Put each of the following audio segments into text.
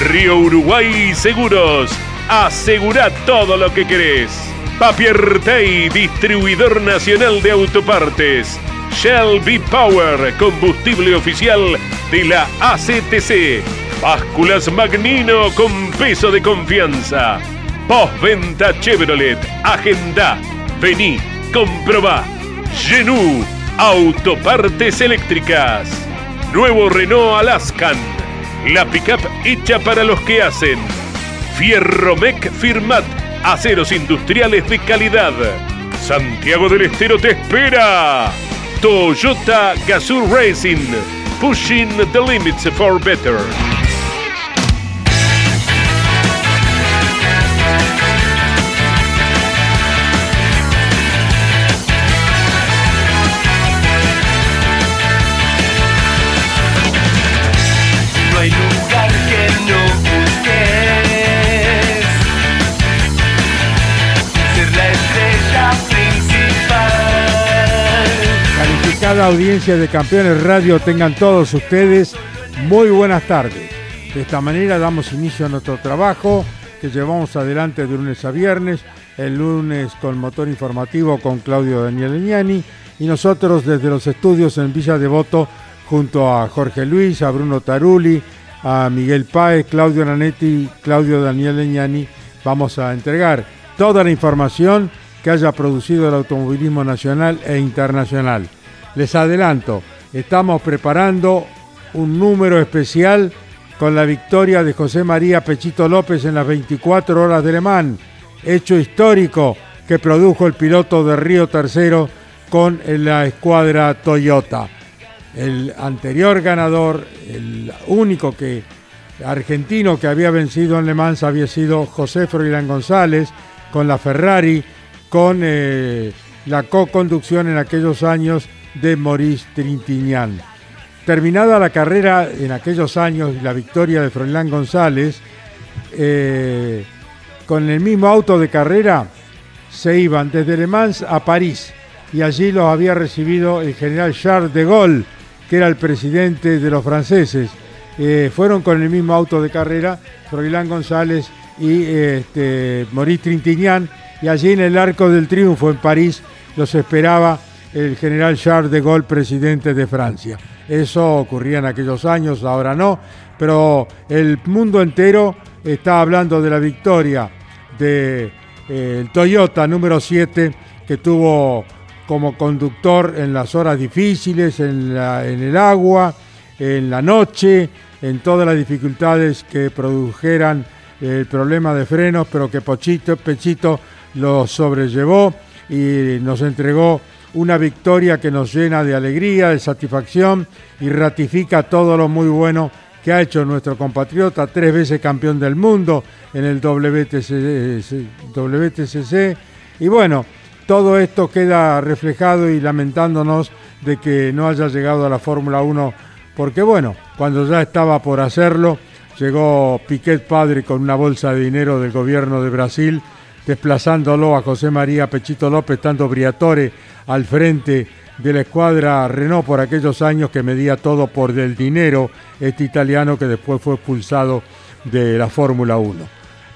Río Uruguay Seguros. Asegura todo lo que querés. Papier Tay, distribuidor nacional de autopartes. Shell V Power, combustible oficial de la ACTC. Básculas Magnino con peso de confianza. Postventa Chevrolet. Agenda. Vení, comprobá. Genú, autopartes eléctricas. Nuevo Renault Alaskan. La pickup hecha para los que hacen. Fierromec Firmat. Aceros industriales de calidad. Santiago del Estero te espera. Toyota Gazoo Racing. Pushing the limits for better. Calificada audiencia de Campeones Radio, tengan todos ustedes muy buenas tardes. De esta manera damos inicio a nuestro trabajo que llevamos adelante de lunes a viernes, el lunes con motor informativo con Claudio Daniel Leñani y nosotros desde los estudios en Villa Devoto junto a Jorge Luis, a Bruno Taruli, a Miguel Páez, Claudio Nanetti, Claudio Daniel Leñani, vamos a entregar toda la información que haya producido el automovilismo nacional e internacional. Les adelanto, estamos preparando un número especial con la victoria de José María Pechito López en las 24 horas de Le Mans, hecho histórico que produjo el piloto de Río Tercero con la escuadra Toyota. El anterior ganador, el único que argentino que había vencido en Le Mans había sido José Froilán González con la Ferrari, con eh, la co-conducción en aquellos años de Maurice Trintignant. Terminada la carrera en aquellos años la victoria de Froilán González, eh, con el mismo auto de carrera se iban desde Le Mans a París y allí los había recibido el general Charles de Gaulle, que era el presidente de los franceses. Eh, fueron con el mismo auto de carrera, Froilán González y eh, este, Maurice Trintignant, y allí en el Arco del Triunfo en París los esperaba el general Charles de Gaulle, presidente de Francia. Eso ocurría en aquellos años, ahora no, pero el mundo entero está hablando de la victoria del Toyota número 7 que tuvo como conductor en las horas difíciles, en, el agua, en la noche, en todas las dificultades que produjeran el problema de frenos, pero que Pochito, Pechito lo sobrellevó y nos entregó una victoria que nos llena de alegría, de satisfacción y ratifica todo lo muy bueno que ha hecho nuestro compatriota, tres veces campeón del mundo en el WTCC. WTCC. Y bueno, todo esto queda reflejado y lamentándonos de que no haya llegado a la Fórmula 1, porque bueno, cuando ya estaba por hacerlo, llegó Piquet padre con una bolsa de dinero del gobierno de Brasil, desplazándolo a José María Pechito López, tanto Briatore al frente de la escuadra Renault por aquellos años que medía todo por del dinero, este italiano que después fue expulsado de la Fórmula 1.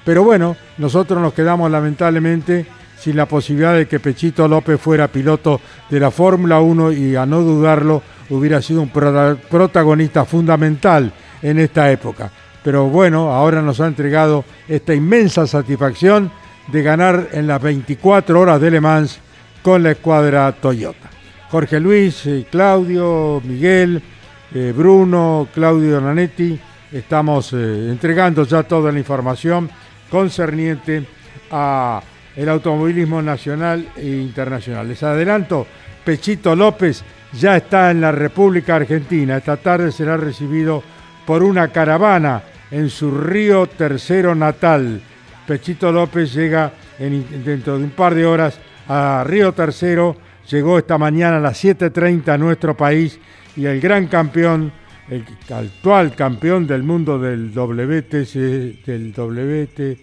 Pero bueno, nosotros nos quedamos lamentablemente sin la posibilidad de que Pechito López fuera piloto de la Fórmula 1 y a no dudarlo hubiera sido un prota- protagonista fundamental en esta época. Pero bueno, ahora nos ha entregado esta inmensa satisfacción de ganar en las 24 horas de Le Mans con la escuadra Toyota. Jorge Luis, eh, Claudio, Miguel, eh, Bruno, Claudio Nanetti, estamos eh, entregando ya toda la información concerniente a el automovilismo nacional e internacional. Les adelanto, Pechito López ya está en la República Argentina. Esta tarde será recibido por una caravana en su río tercero natal. Pechito López llega dentro de un par de horas a Río Tercero, llegó esta mañana a las 7.30 a nuestro país y el gran campeón, el actual campeón del mundo del WTC, del WT,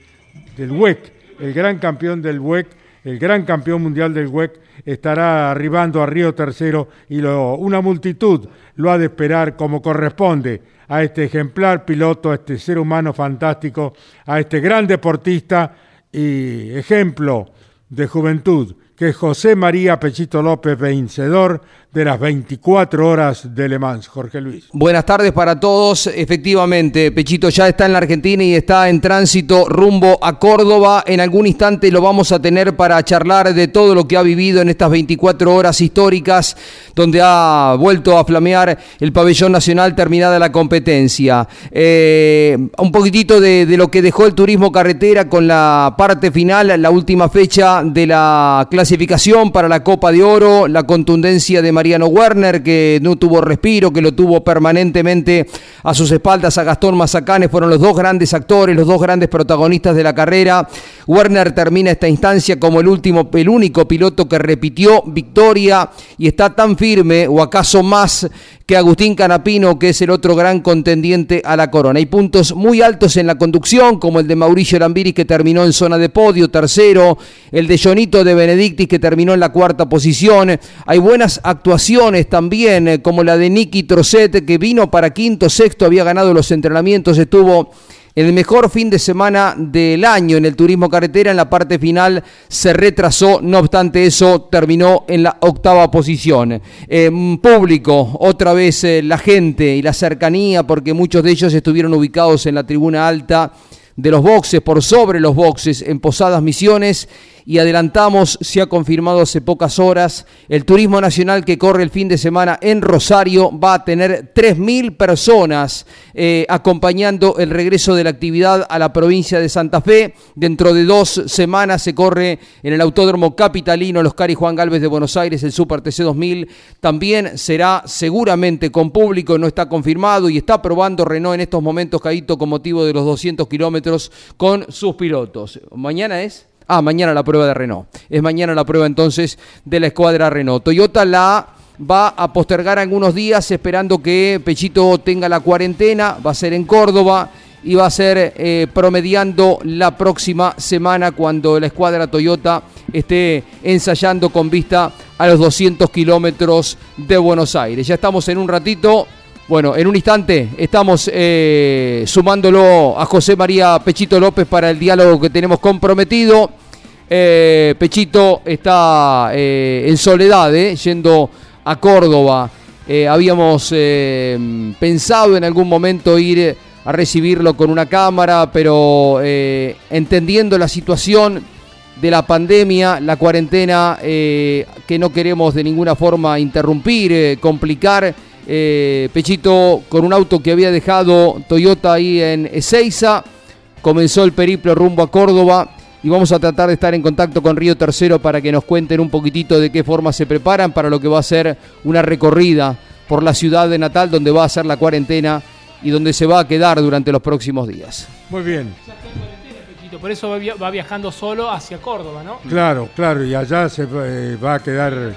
del WEC, el gran campeón del WEC, el gran campeón mundial del WEC, estará arribando a Río Tercero y una multitud lo ha de esperar como corresponde a este ejemplar piloto, a este ser humano fantástico, a este gran deportista y ejemplo de juventud, que es José María Pechito López, vencedor de las 24 horas de Le Mans. Jorge Luis. Buenas tardes para todos. Efectivamente, Pechito ya está en la Argentina y está en tránsito rumbo a Córdoba. En algún instante lo vamos a tener para charlar de todo lo que ha vivido en estas 24 horas históricas, donde ha vuelto a flamear el pabellón nacional terminada la competencia. Eh, un poquitito de, de lo que dejó el turismo carretera con la parte final, la última fecha de la clasificación para la Copa de Oro, la contundencia de Mariano Werner, que no tuvo respiro, que lo tuvo permanentemente a sus espaldas, a Gastón Mazacane, fueron los dos grandes actores, los dos grandes protagonistas de la carrera. Werner termina esta instancia como el último, el único piloto que repitió victoria y está tan firme, o acaso más, que Agustín Canapino, que es el otro gran contendiente a la corona. Hay puntos muy altos en la conducción, como el de Mauricio Lambiri, que terminó en zona de podio, tercero, el de Jonito de Benedictis, que terminó en la cuarta posición. Hay buenas actuaciones también, eh, como la de Nicky Trocet, que vino para quinto, sexto, había ganado los entrenamientos, estuvo el mejor fin de semana del año en el turismo carretera. En la parte final se retrasó, no obstante eso terminó en la octava posición. Eh, público, otra vez eh, la gente y la cercanía, porque muchos de ellos estuvieron ubicados en la tribuna alta de los boxes, por sobre los boxes, en Posadas Misiones y adelantamos, se ha confirmado hace pocas horas, el turismo nacional que corre el fin de semana en Rosario va a tener 3.000 personas eh, acompañando el regreso de la actividad a la provincia de Santa Fe. Dentro de dos semanas se corre en el Autódromo Capitalino los Cari Juan Galvez de Buenos Aires el Super TC 2000. También será seguramente con público, no está confirmado y está probando Renault en estos momentos, Caíto, con motivo de los 200 kilómetros con sus pilotos. Mañana es... Ah, mañana la prueba de Renault. Es mañana la prueba entonces de la escuadra Renault. Toyota la va a postergar algunos días esperando que Pechito tenga la cuarentena. Va a ser en Córdoba y va a ser eh, promediando la próxima semana cuando la escuadra Toyota esté ensayando con vista a los 200 kilómetros de Buenos Aires. Ya estamos en un ratito bueno, en un instante estamos eh, sumándolo a José María Pechito López para el diálogo que tenemos comprometido. Eh, Pechito está eh, en soledad, yendo a Córdoba. habíamos pensado en algún momento ir a recibirlo con una cámara, pero entendiendo la situación de la pandemia, la cuarentena, que no queremos de ninguna forma interrumpir, complicar eh, Pechito con un auto que había dejado Toyota ahí en Ezeiza. Comenzó el periplo rumbo a Córdoba y vamos a tratar de estar en contacto con Río Tercero para que nos cuenten un poquitito de qué forma se preparan para lo que va a ser una recorrida por la ciudad de Natal donde va a ser la cuarentena y donde se va a quedar durante los próximos días. Muy bien. Por eso va viajando solo hacia Córdoba, ¿no? Claro, claro, y allá se eh, va a quedar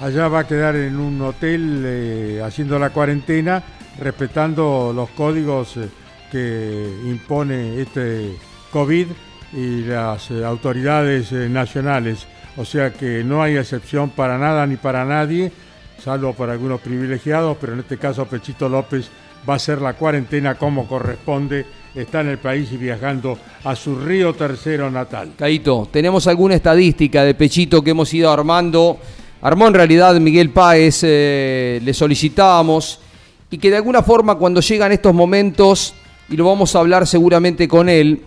Allá va a quedar en un hotel eh, haciendo la cuarentena, respetando los códigos eh, que impone este COVID y las eh, autoridades nacionales. O sea que no hay excepción para nada ni para nadie, salvo para algunos privilegiados, pero en este caso Pechito López va a hacer la cuarentena como corresponde, está en el país y viajando a su río tercero natal. Caito, ¿tenemos alguna estadística de Pechito que hemos ido armando? armó en realidad Miguel Páez, eh, le solicitábamos, y que de alguna forma cuando llegan estos momentos, y lo vamos a hablar seguramente con él,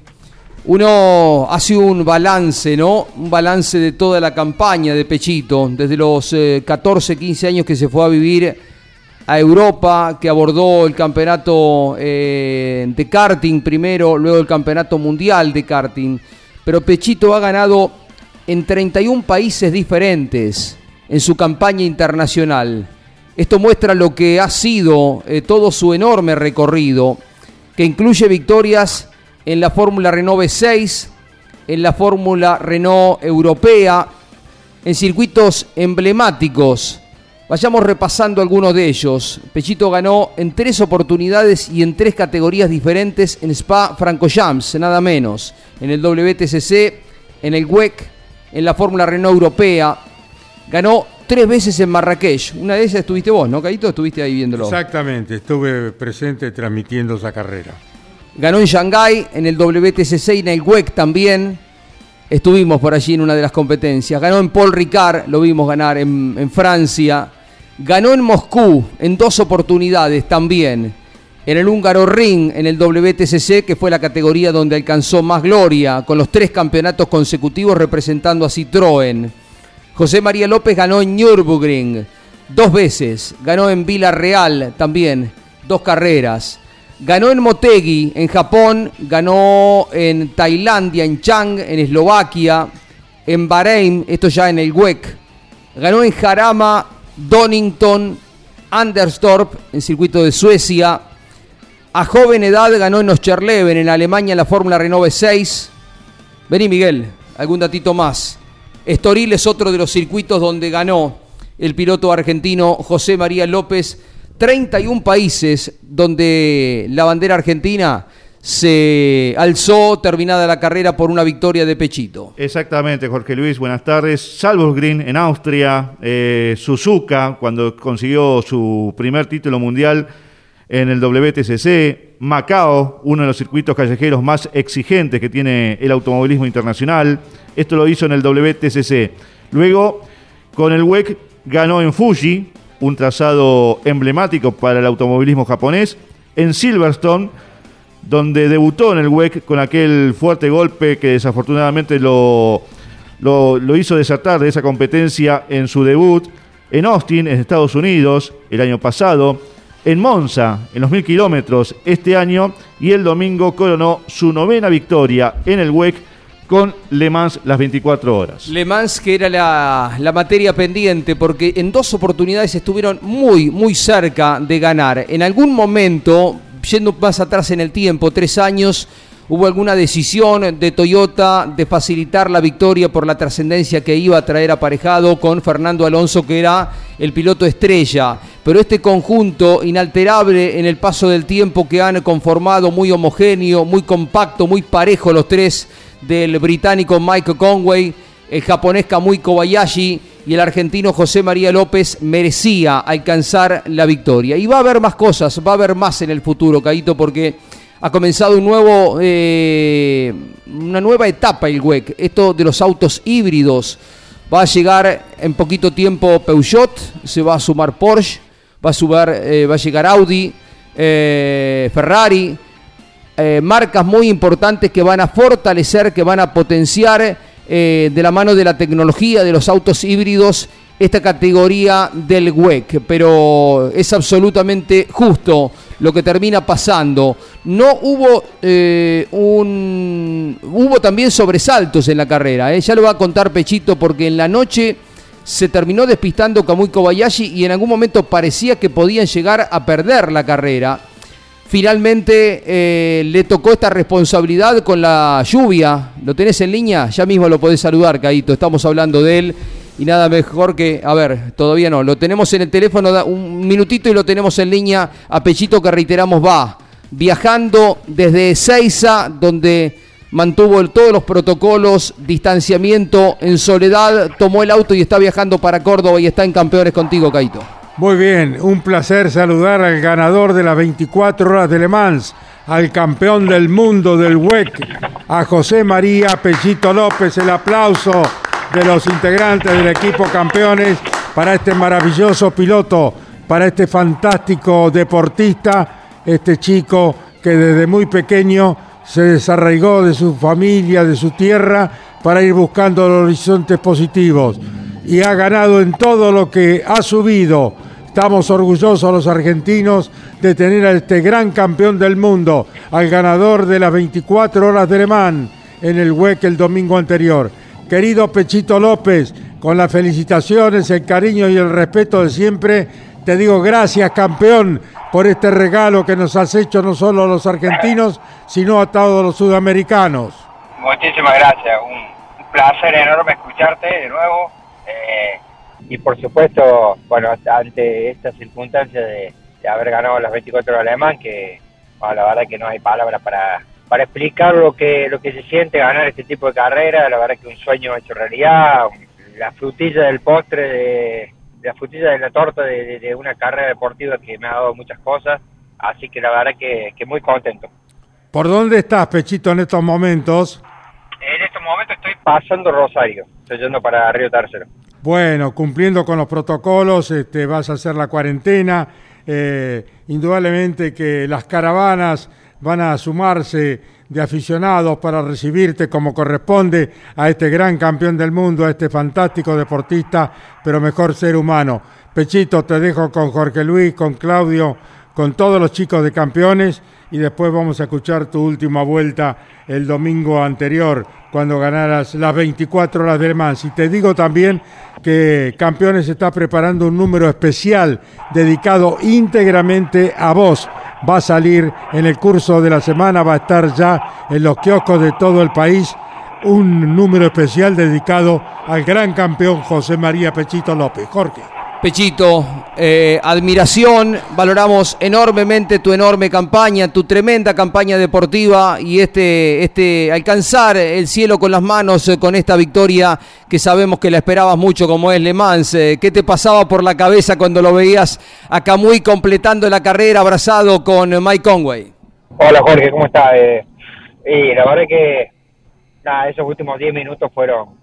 uno hace un balance, ¿no? Un balance de toda la campaña de Pechito, desde los 14, eh, 15 años que se fue a vivir a Europa, que abordó el campeonato eh, de karting primero, luego el campeonato mundial de karting. Pero Pechito ha ganado en 31 países diferentes en su campaña internacional. Esto muestra lo que ha sido eh, todo su enorme recorrido. que incluye victorias en la Fórmula Renault V6, en la Fórmula Renault Europea, en circuitos emblemáticos. Vayamos repasando algunos de ellos. Pechito ganó en tres oportunidades y en tres categorías diferentes en Spa Francorchamps, nada menos. En el WTCC, en el WEC, en la Fórmula Renault Europea. Ganó tres veces en Marrakech. Una de ellas estuviste vos, ¿no, Caito? Estuviste ahí viéndolo. Exactamente, estuve presente transmitiendo esa carrera. Ganó en Shanghái, en el WTCC y en el WEC también. Estuvimos por allí en una de las competencias. Ganó en Paul Ricard, lo vimos ganar en, Francia. Ganó en Moscú en dos oportunidades también. En el húngaro Ring, en el WTCC, que fue la categoría donde alcanzó más gloria, con los tres campeonatos consecutivos representando a Citroën. José María López ganó en Nürburgring dos veces. Ganó en Villarreal también, dos carreras. Ganó en Motegi, en Japón, ganó en Tailandia, en Chang, en Eslovaquia, en Bahrein, esto ya en el WEC. Ganó en Jarama, Donington, Anderstorp, en circuito de Suecia. A joven edad ganó en Oscherleben, en Alemania, en la Fórmula Renault 6. Vení, Miguel, algún datito más. Estoril es otro de los circuitos donde ganó el piloto argentino José María López 31 países donde la bandera argentina se alzó terminada la carrera por una victoria de Pechito. Exactamente, Jorge Luis, buenas tardes. Salzburg en Austria, eh, Suzuka cuando consiguió su primer título mundial en el WTCC, Macao, uno de los circuitos callejeros más exigentes que tiene el automovilismo internacional. Esto lo hizo en el WTCC. Luego, con el WEC, ganó en Fuji, un trazado emblemático para el automovilismo japonés, en Silverstone, donde debutó en el WEC con aquel fuerte golpe que desafortunadamente lo, lo, hizo desertar de esa competencia en su debut, en Austin, en Estados Unidos, el año pasado, en Monza, en los mil kilómetros este año, y el domingo coronó su novena victoria en el WEC con Le Mans las 24 horas. Le Mans que era la, materia pendiente porque en dos oportunidades estuvieron muy, muy cerca de ganar. En algún momento, yendo más atrás en el tiempo, tres años, hubo alguna decisión de Toyota de facilitar la victoria por la trascendencia que iba a traer aparejado con Fernando Alonso, que era el piloto estrella. Pero este conjunto inalterable en el paso del tiempo que han conformado, muy homogéneo, muy compacto, muy parejo los tres del británico Mike Conway, el japonés Kamui Kobayashi y el argentino José María López merecía alcanzar la victoria. Y va a haber más cosas, va a haber más en el futuro, Caito, porque ha comenzado un nuevo, eh, una nueva etapa el WEC, esto de los autos híbridos. Va a llegar en poquito tiempo Peugeot, se va a sumar Porsche, va a, sumar, eh, va a llegar Audi, eh, Ferrari, eh, marcas muy importantes que van a fortalecer, que van a potenciar eh, de la mano de la tecnología de los autos híbridos esta categoría del WEC, pero es absolutamente justo lo que termina pasando. No hubo eh, un hubo también sobresaltos en la carrera, ya lo va a contar Pechito porque en la noche se terminó despistando Kamui Kobayashi y en algún momento parecía que podían llegar a perder la carrera finalmente eh, le tocó esta responsabilidad con la lluvia. ¿Lo tenés en línea? Ya mismo lo podés saludar, Caito. Estamos hablando de él. Y nada mejor que, a ver, todavía no, lo tenemos en el teléfono un minutito y lo tenemos en línea a Pechito que reiteramos va, viajando desde Seiza, donde mantuvo todos los protocolos, distanciamiento en soledad, tomó el auto y está viajando para Córdoba y está en Campeones contigo, Caito. Muy bien, un placer saludar al ganador de las 24 horas de Le Mans, al campeón del mundo del WEC, a José María Pechito López. El aplauso de los integrantes del equipo campeones para este maravilloso piloto, para este fantástico deportista, este chico que desde muy pequeño se desarraigó de su familia, de su tierra, para ir buscando los horizontes positivos. Y ha ganado en todo lo que ha subido Estamos orgullosos los argentinos de tener a este gran campeón del mundo, al ganador de las 24 horas de Le Mans en el WEC el domingo anterior. Querido Pechito López, con las felicitaciones, el cariño y el respeto de siempre, te digo gracias campeón por este regalo que nos has hecho no solo a los argentinos, sino a todos los sudamericanos. Muchísimas gracias, un, placer enorme escucharte de nuevo. eh, y por supuesto, bueno, ante esta circunstancia de, de haber ganado las 24 horas de alemán, que bueno, la verdad que no hay palabras para, para explicar lo que, lo que se siente ganar este tipo de carrera, la verdad que un sueño hecho realidad, la frutilla del postre, de, la frutilla de la torta de, de- de una carrera deportiva que me ha dado muchas cosas, así que la verdad que, que muy contento. ¿Por dónde estás, Pechito, en estos momentos? En este momento estoy pasando Rosario, estoy yendo para Río Tercero. Bueno, cumpliendo con los protocolos, este, vas a hacer la cuarentena. eh, indudablemente que las caravanas van a sumarse de aficionados para recibirte como corresponde a este gran campeón del mundo, a este fantástico deportista, pero mejor ser humano. Pechito, te dejo con Jorge Luis, con Claudio, con todos los chicos de campeones y después vamos a escuchar tu última vuelta el domingo anterior cuando ganaras las 24 horas del Mans. Y te digo también que Campeones está preparando un número especial dedicado íntegramente a vos. Va a salir en el curso de la semana, va a estar ya en los kioscos de todo el país un número especial dedicado al gran campeón José María Pechito López. Jorge. Pechito, eh, admiración, valoramos enormemente tu enorme campaña, tu tremenda campaña deportiva y este, este alcanzar el cielo con las manos eh, con esta victoria que sabemos que la esperabas mucho como es Le Mans. Eh, ¿Qué te pasaba por la cabeza cuando lo veías a Camuy completando la carrera abrazado con Mike Conway? Hola Jorge, ¿cómo estás? Y la verdad que nada, esos últimos 10 minutos fueron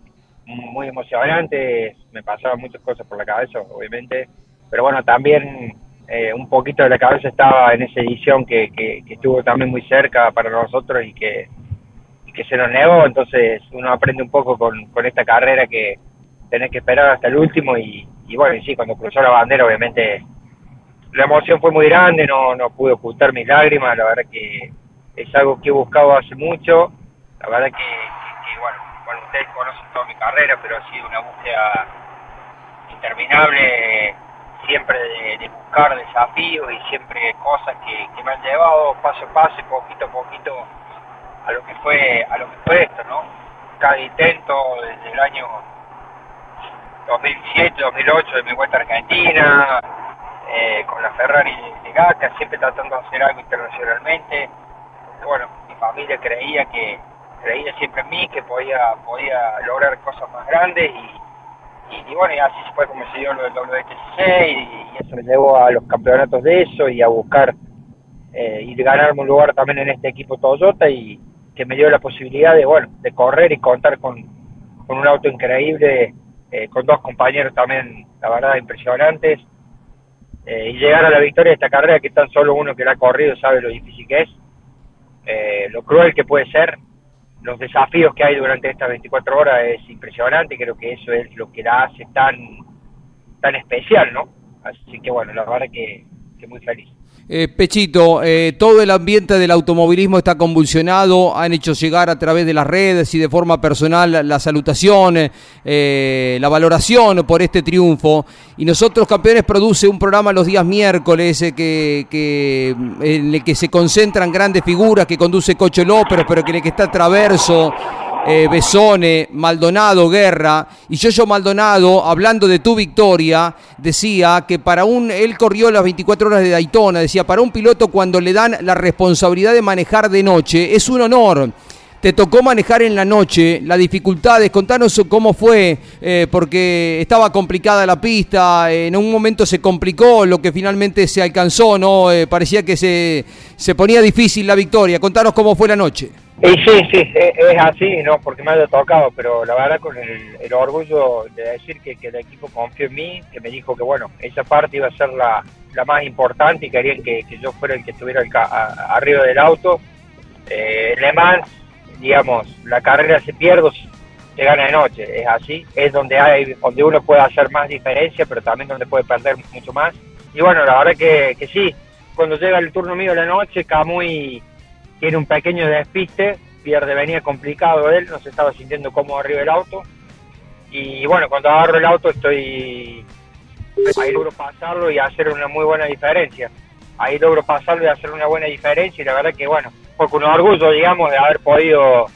muy emocionantes, me pasaban muchas cosas por la cabeza, obviamente, pero bueno, también eh, un poquito de la cabeza estaba en esa edición que, que, estuvo también muy cerca para nosotros y que, que se nos negó, entonces uno aprende un poco con, con esta carrera que tenés que esperar hasta el último y, y bueno, y sí, cuando cruzó la bandera obviamente la emoción fue muy grande, no, no pude ocultar mis lágrimas, la verdad que es algo que he buscado hace mucho, la verdad que, ustedes conocen toda mi carrera, pero ha sido una búsqueda interminable, siempre de, buscar desafíos y siempre cosas que, me han llevado paso a paso poquito a poquito a lo que fue, a lo que fue esto, ¿no? Cada intento desde el año 2007, 2008 de mi vuelta a Argentina, eh, con la Ferrari de Gaca, siempre tratando de hacer algo internacionalmente. Bueno, mi familia creía que creía siempre en mí, que podía podía lograr cosas más grandes y, y, bueno, y así fue como se dio lo del WTCC y, y eso me llevó a los campeonatos de eso y a buscar eh, y ganarme un lugar también en este equipo Toyota y que me dio la posibilidad de, bueno, de correr y contar con, con un auto increíble, eh, con dos compañeros también, la verdad, impresionantes, eh, y llegar a la victoria de esta carrera que tan solo uno que la ha corrido sabe lo difícil que es, eh, lo cruel que puede ser, los desafíos que hay durante estas 24 horas es impresionante, creo que eso es lo que la hace tan, tan especial, ¿no? Así que bueno, la verdad que, que muy feliz. Eh, Pechito, eh, todo el ambiente del automovilismo está convulsionado, han hecho llegar a través de las redes y de forma personal la, salutación, eh, la valoración por este triunfo. Y nosotros, Campeones, produce un programa los días miércoles que, que- en el que se concentran grandes figuras, que conduce Cocho López, pero que en el que está Traverso, eh, Besone, Maldonado, Guerra. Y Yoyo Maldonado, hablando de tu victoria, decía que para un, él corrió las 24 horas de Daytona, decía, para un piloto cuando le dan la responsabilidad de manejar de noche, es un honor. Te tocó manejar en la noche, las dificultades, contanos cómo fue, eh, porque estaba complicada la pista, eh, en un momento se complicó lo que finalmente se alcanzó, ¿no? Eh, parecía que se, se ponía difícil la victoria, contanos cómo fue la noche. Y sí, sí, es, así, no porque me haya tocado, pero la verdad con el, orgullo de decir que, el equipo confió en mí, que me dijo que bueno, esa parte iba a ser la, la más importante y querían que, que yo fuera el que estuviera arriba del auto. Eh, Le Mans, digamos, la carrera se pierde, o se gana de noche, es así, es donde hay, donde uno puede hacer más diferencia, pero también donde puede perder mucho más. Y bueno, la verdad que, que sí, cuando llega el turno mío de la noche, Camuy tiene un pequeño despiste, pierde, venía complicado él, no se estaba sintiendo cómodo arriba del auto. Y bueno, cuando agarro el auto estoy ahí logro pasarlo y hacer una muy buena diferencia. Ahí logro pasarlo y hacer una buena diferencia y la verdad que bueno, fue con orgullo, digamos, de haber podido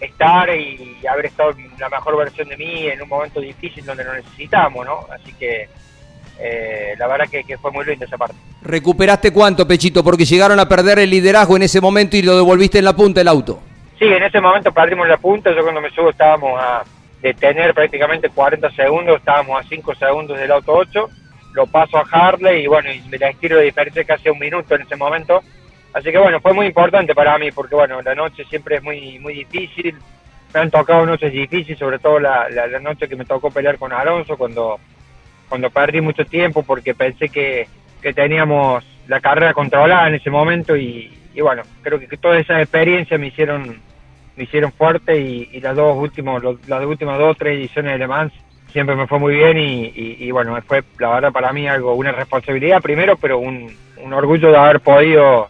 estar y haber estado en la mejor versión de mí en un momento difícil donde lo necesitamos, ¿no? Así que eh, la verdad que, que fue muy lindo esa parte. ¿Recuperaste cuánto, Pechito? Porque llegaron a perder el liderazgo en ese momento y lo devolviste en la punta del auto. Sí, en ese momento perdimos la punta. Yo cuando me subo estábamos a detener prácticamente 40 segundos, estábamos a 5 segundos del auto 8. Lo paso a Harley y bueno, y me la estiro de diferencia casi un minuto en ese momento. Así que bueno, fue muy importante para mí porque bueno, la noche siempre es muy muy difícil. Me han tocado noches difíciles, sobre todo la, la, noche que me tocó pelear con Alonso cuando, cuando perdí mucho tiempo porque pensé que, que teníamos la carrera controlada en ese momento y, bueno, creo que, que todas esas experiencias me hicieron me hicieron fuerte y, las dos últimos los- las últimas dos tres ediciones de Le Mans siempre me fue muy bien y, y, y bueno, fue la verdad para mí algo, una responsabilidad primero, pero un, un orgullo de haber podido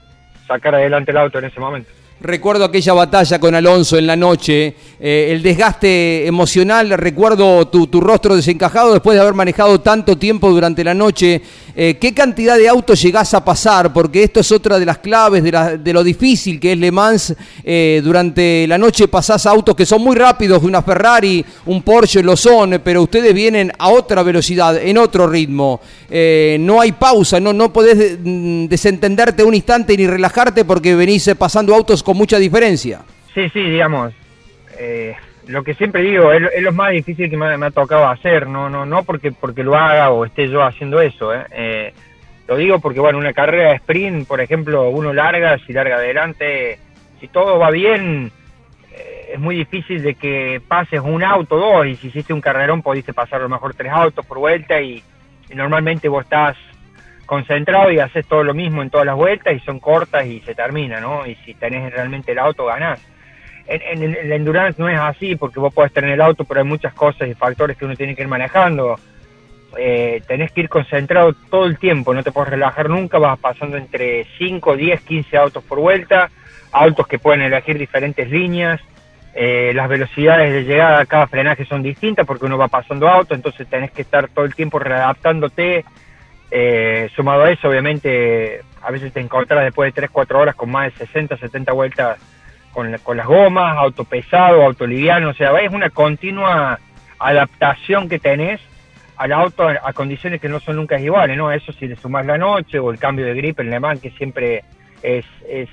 sacar adelante el auto en ese momento. Recuerdo aquella batalla con Alonso en la noche, eh, el desgaste emocional, recuerdo tu, tu rostro desencajado después de haber manejado tanto tiempo durante la noche. Eh, ¿Qué cantidad de autos llegás a pasar? Porque esto es otra de las claves de, lo difícil que es Le Mans. Eh, durante la noche pasás autos que son muy rápidos, una Ferrari, un Porsche lo son, pero ustedes vienen a otra velocidad, en otro ritmo. Eh, no hay pausa, no, no podés mm, desentenderte un instante ni relajarte porque venís pasando autos con mucha diferencia. Sí, sí, digamos, lo que siempre digo, es, es lo más difícil que me ha tocado hacer, no no no porque porque lo haga o esté yo haciendo eso, ¿eh? Eh, lo digo porque, bueno, una carrera de sprint, por ejemplo, uno larga, si larga adelante, si todo va bien, eh, es muy difícil de que pases un auto, dos, y si hiciste un carrerón pudiste pasar a lo mejor tres autos por vuelta y, y normalmente vos estás concentrado y haces todo lo mismo en todas las vueltas y son cortas y se termina, ¿no? Y si tenés realmente el auto, ganás. En, en el, el endurance no es así porque vos podés tener el auto, pero hay muchas cosas y factores que uno tiene que ir manejando. Eh, tenés que ir concentrado todo el tiempo, no te puedes relajar nunca, vas pasando entre 5, 10, 15 autos por vuelta, autos que pueden elegir diferentes líneas, eh, las velocidades de llegada a cada frenaje son distintas porque uno va pasando auto, entonces tenés que estar todo el tiempo readaptándote. Eh, sumado a eso, obviamente, a veces te encontrás después de 3, 4 horas con más de 60, 70 vueltas con, la- con las gomas, auto pesado, auto liviano, o sea, es una continua adaptación que tenés al auto a, condiciones que no son nunca iguales, ¿no? Eso si le sumás la noche o el cambio de grip en Le Mans, que siempre es, es,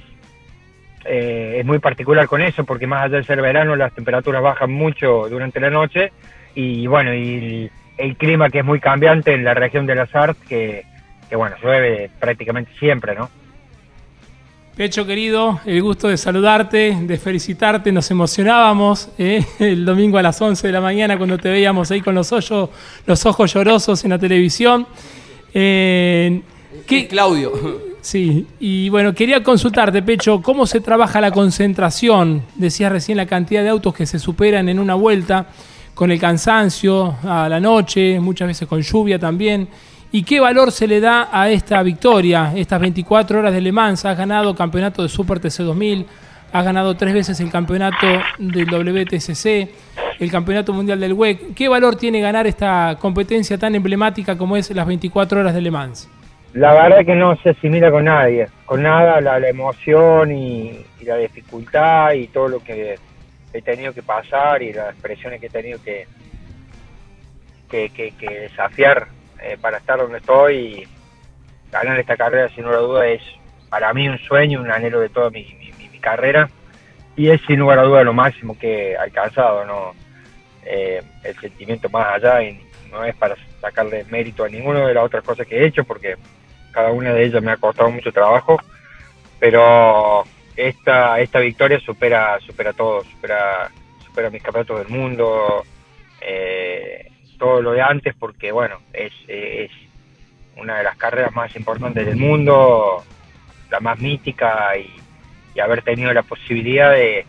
eh, es muy particular con eso, porque más allá de ser verano, las temperaturas bajan mucho durante la noche y bueno, y el, el clima que es muy cambiante en la región de las Arts, que, que bueno, llueve prácticamente siempre, ¿no? Pecho querido, el gusto de saludarte, de felicitarte, nos emocionábamos ¿eh? el domingo a las 11 de la mañana cuando te veíamos ahí con los ojos, los ojos llorosos en la televisión. Eh, ¿qué- Claudio. Sí, y bueno, quería consultarte, Pecho, ¿cómo se trabaja la concentración? Decías recién la cantidad de autos que se superan en una vuelta, con el cansancio a la noche, muchas veces con lluvia también. ¿Y qué valor se le da a esta victoria, estas 24 horas de Le Mans? Has ganado campeonato de Super TC 2000, has ganado tres veces el campeonato del WTCC, el campeonato mundial del WEC. ¿Qué valor tiene ganar esta competencia tan emblemática como es las 24 horas de Le Mans? La verdad que no se asimila con nadie, con nada, la, emoción y, la dificultad y todo lo que he tenido que pasar y las presiones que he tenido que desafiar eh, para estar donde estoy y ganar esta carrera sin lugar a duda es para mí un sueño, un anhelo de toda mi, mi- carrera y es sin lugar a duda lo máximo que he alcanzado, ¿no? Eh, el sentimiento más allá y no es para sacarle mérito a ninguna de las otras cosas que he hecho porque cada una de ellas me ha costado mucho trabajo, pero esta esta victoria supera supera todo, supera supera mis campeonatos del mundo, eh, todo lo de antes porque bueno es es una de las carreras más importantes del mundo, la más mítica y, haber tenido la posibilidad de,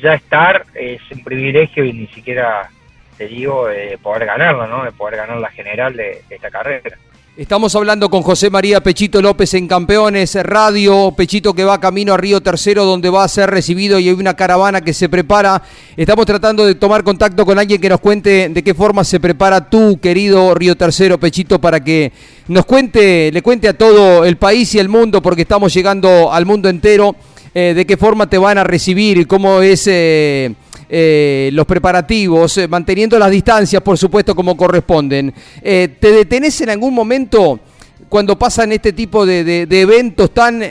ya estar es un privilegio y ni siquiera te digo de poder ganarla, ¿no? De poder ganar la general de esta carrera. Estamos hablando con José María Pechito López en Campeones Radio, Pechito que va camino a Río Tercero donde va a ser recibido y hay una caravana que se prepara. Estamos tratando de tomar contacto con alguien que nos cuente de qué forma se prepara tú, querido Río Tercero, Pechito, para que nos cuente, le cuente a todo el país y el mundo, porque estamos llegando al mundo entero, eh, de qué forma te van a recibir, cómo es... Eh, eh, los preparativos, eh, manteniendo las distancias, por supuesto, como corresponden. Eh, ¿Te detenés en algún momento cuando pasan este tipo de, eventos tan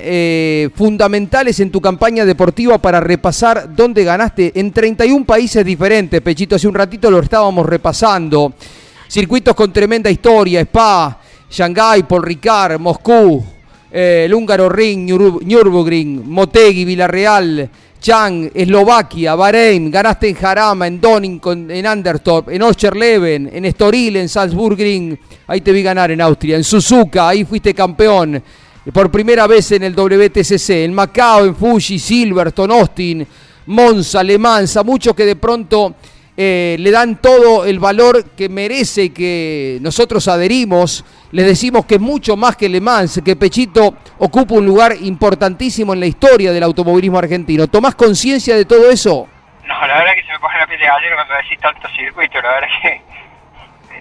fundamentales en tu campaña deportiva para repasar dónde ganaste en 31 países diferentes? Pechito, hace un ratito lo estábamos repasando. Circuitos con tremenda historia, Spa, Shanghái, Paul Ricard, Moscú, el húngaro Ring, Nürburgring, Motegi, Villarreal, Chang, Eslovaquia, Bahrein, ganaste en Jarama, en Donington, en Andertorp, en Oscherleben, en Estoril, en Salzburg ahí te vi ganar en Austria, en Suzuka, ahí fuiste campeón por primera vez en el WTCC, en Macao, en Fuji, Silverstone, Austin, Monza, Le Mans, muchos que de pronto eh, le dan todo el valor que merece que nosotros adherimos. Les decimos que mucho más que Le Mans, que Pechito ocupa un lugar importantísimo en la historia del automovilismo argentino. ¿Tomás conciencia de todo eso? No, la verdad que se me pone la piel de gallina cuando decís tanto circuito. La verdad que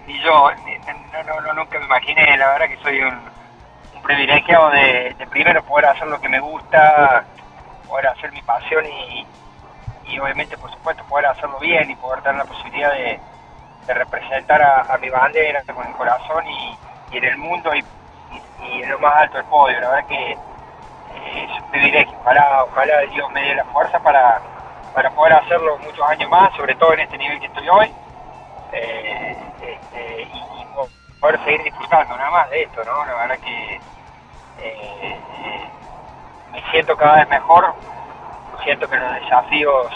ni yo, no, no, nunca me imaginé. La verdad que soy un, privilegiado de, de primero poder hacer lo que me gusta, poder hacer mi pasión y y obviamente por supuesto poder hacerlo bien y poder tener la posibilidad de, representar a, mi bandera con el corazón y, en el mundo y, en lo más alto del podio. La verdad que eh, es un privilegio. Ojalá, ojalá Dios me dé la fuerza para, para poder hacerlo muchos años más, sobre todo en este nivel que estoy hoy. Eh, este, y, poder seguir disfrutando nada más de esto, ¿no? La verdad que eh, me siento cada vez mejor, siento que los desafíos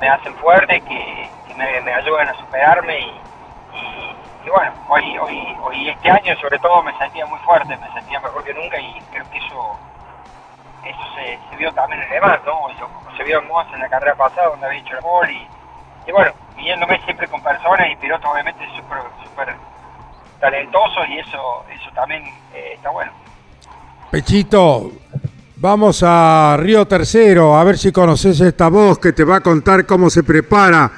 me hacen fuerte, que, me, ayudan a superarme y, bueno, hoy, hoy, hoy este año sobre todo me sentía muy fuerte, me sentía mejor que nunca y creo que eso eso se, vio también en el demás, ¿no? se vio en en la carrera pasada donde había hecho el gol y, bueno, viéndome siempre con personas y pilotos obviamente súper super talentosos y eso, eso también eh, está bueno. Pechito, Vamos a Río Tercero, a ver si conoces esta voz que te va a contar cómo se prepara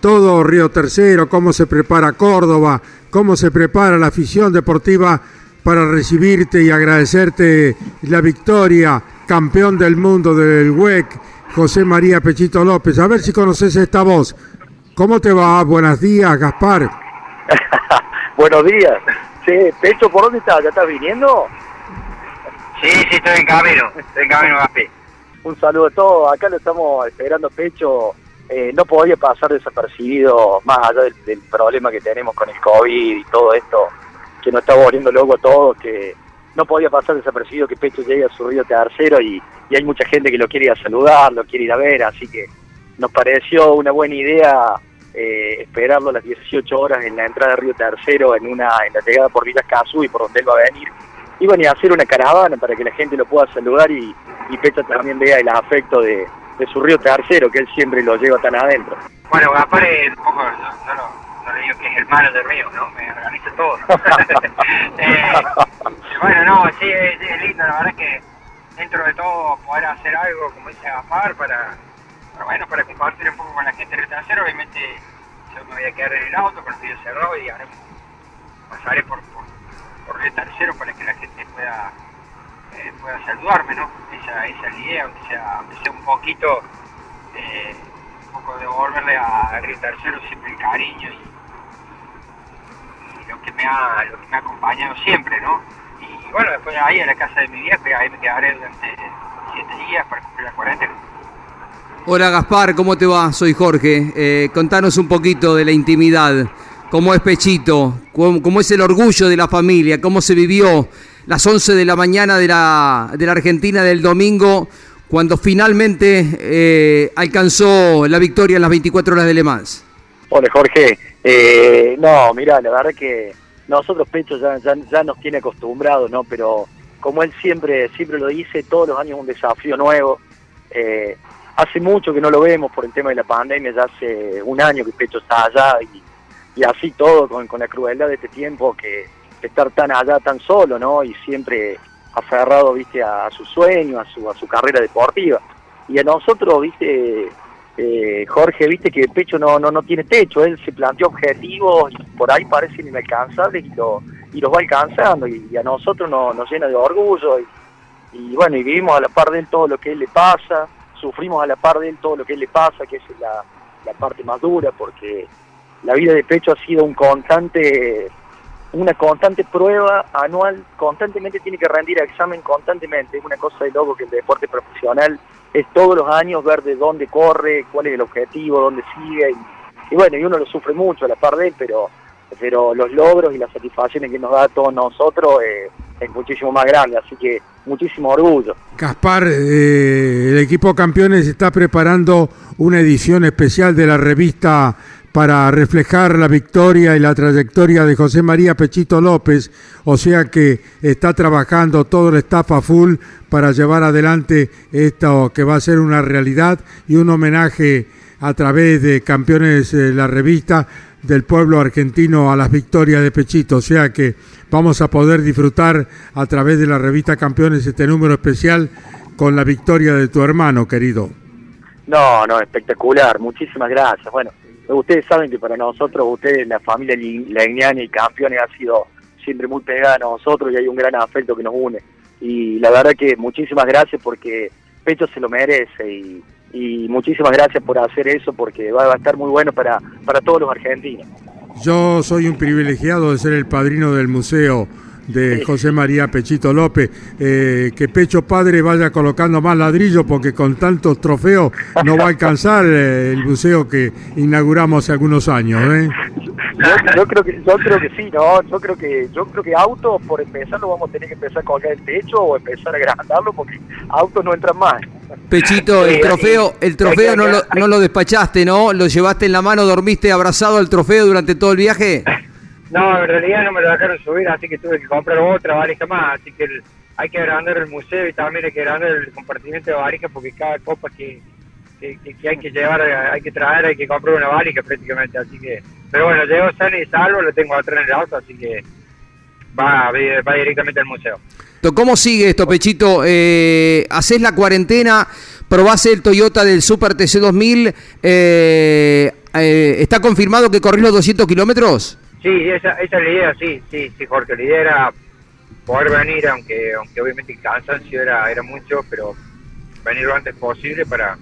todo Río Tercero, cómo se prepara Córdoba, cómo se prepara la afición deportiva para recibirte y agradecerte la victoria, campeón del mundo del WEC, José María Pechito López. A ver si conoces esta voz. ¿Cómo te va? Buenos días, Gaspar. Buenos días. Sí, Pecho, ¿por dónde estás? ¿Ya estás viniendo? Sí, sí, estoy en camino, estoy en camino, Gaspi. Un saludo a todos, acá lo estamos esperando pecho. Eh, no podía pasar desapercibido, más allá del, problema que tenemos con el COVID y todo esto, que nos está volviendo loco a todos, que no podía pasar desapercibido que Pecho llegue a su río tercero y, y, hay mucha gente que lo quiere ir a saludar, lo quiere ir a ver, así que nos pareció una buena idea eh, esperarlo a las 18 horas en la entrada de Río Tercero, en una en la llegada por Villas Cazú y por donde él va a venir iban a hacer una caravana para que la gente lo pueda saludar y, y Pecha también vea el afecto de, su río tercero, que él siempre lo lleva tan adentro. Bueno, Gaspar un poco, no, no, le digo que es el malo del río, ¿no? Me organiza todo. Eh, bueno, no, sí, es, lindo, la verdad que dentro de todo poder hacer algo, como dice Gaspar, para, bueno, para compartir un poco con la gente del tercero, obviamente yo me voy a quedar en el auto con el vídeo cerrado y pasaré por por el tercero para que la gente pueda eh, pueda saludarme, ¿no? Esa, esa idea, aunque sea, aunque sea un poquito, eh, un poco devolverle a Río Tercero siempre el cariño y, lo que me ha lo que me ha acompañado siempre, ¿no? Y bueno, después de ahí a la casa de mi vieja, ahí me quedaré durante siete días para cumplir la cuarentena. Hola Gaspar, ¿cómo te va? Soy Jorge. Eh, contanos un poquito de la intimidad cómo es Pechito, cómo, es el orgullo de la familia, cómo se vivió las 11 de la mañana de la, Argentina del domingo cuando finalmente eh, alcanzó la victoria en las 24 horas de Le Mans. Hola Jorge, eh, no, mira, la verdad que nosotros Pecho ya, nos tiene acostumbrados, ¿no? Pero como él siempre, siempre lo dice, todos los años un desafío nuevo. Eh, hace mucho que no lo vemos por el tema de la pandemia, ya hace un año que Pecho está allá y y así todo con, con la crueldad de este tiempo que, estar tan allá, tan solo, ¿no? Y siempre aferrado, viste, a, su sueño, a su, a su carrera deportiva. Y a nosotros, viste, eh, Jorge, viste que el pecho no, no, no tiene techo, él se planteó objetivos por ahí parecen inalcanzables y, lo, y los va alcanzando y, a nosotros nos llena de orgullo y, y, bueno, y vivimos a la par de él todo lo que él le pasa, sufrimos a la par de él todo lo que él le pasa, que es la, la parte más dura porque la vida de pecho ha sido un constante una constante prueba anual, constantemente tiene que rendir examen constantemente, es una cosa de loco que el deporte profesional es todos los años ver de dónde corre, cuál es el objetivo, dónde sigue, y, bueno, y uno lo sufre mucho a la par de él, pero, pero los logros y las satisfacciones que nos da a todos nosotros eh, es muchísimo más grande, así que muchísimo orgullo. Caspar, eh, el equipo campeones está preparando una edición especial de la revista para reflejar la victoria y la trayectoria de José María Pechito López, o sea que está trabajando todo el staff a full para llevar adelante esto que va a ser una realidad y un homenaje a través de Campeones de la revista del pueblo argentino a las victorias de Pechito, o sea que vamos a poder disfrutar a través de la revista Campeones este número especial con la victoria de tu hermano, querido. No, no, espectacular, muchísimas gracias. Bueno, ustedes saben que para nosotros, ustedes, la familia Legnani y Campeones ha sido siempre muy pegada a nosotros y hay un gran afecto que nos une. Y la verdad que muchísimas gracias porque Pecho se lo merece y, muchísimas gracias por hacer eso porque va, a estar muy bueno para, para todos los argentinos. Yo soy un privilegiado de ser el padrino del museo de José María Pechito López. Eh, que Pecho Padre vaya colocando más ladrillos porque con tantos trofeos no va a alcanzar eh, el museo que inauguramos hace algunos años. ¿eh? Yo, creo que yo creo que sí, no, yo creo que yo creo que autos por empezar lo vamos a tener que empezar a colgar el techo o empezar a agrandarlo porque autos no entran más. Pechito, el trofeo, el trofeo no lo, no lo despachaste, ¿no? Lo llevaste en la mano, dormiste abrazado al trofeo durante todo el viaje. No, en realidad no me lo dejaron subir, así que tuve que comprar otra valija más. Así que hay que agrandar el museo y también hay que agrandar el compartimento de valijas porque cada copa que, que, hay que llevar, hay que traer, hay que comprar una valija prácticamente. Así que, pero bueno, llego sano y salvo, lo tengo atrás en el auto, así que va, va directamente al museo. ¿Cómo sigue esto, Pechito? Eh, ¿Haces la cuarentena? ¿Probás el Toyota del Super TC 2000? Eh, eh, ¿Está confirmado que corres los 200 kilómetros? Sí, esa, esa es la idea, sí, sí, sí, Jorge. La idea era poder venir, aunque aunque obviamente el cansancio era, era mucho, pero venir lo antes posible para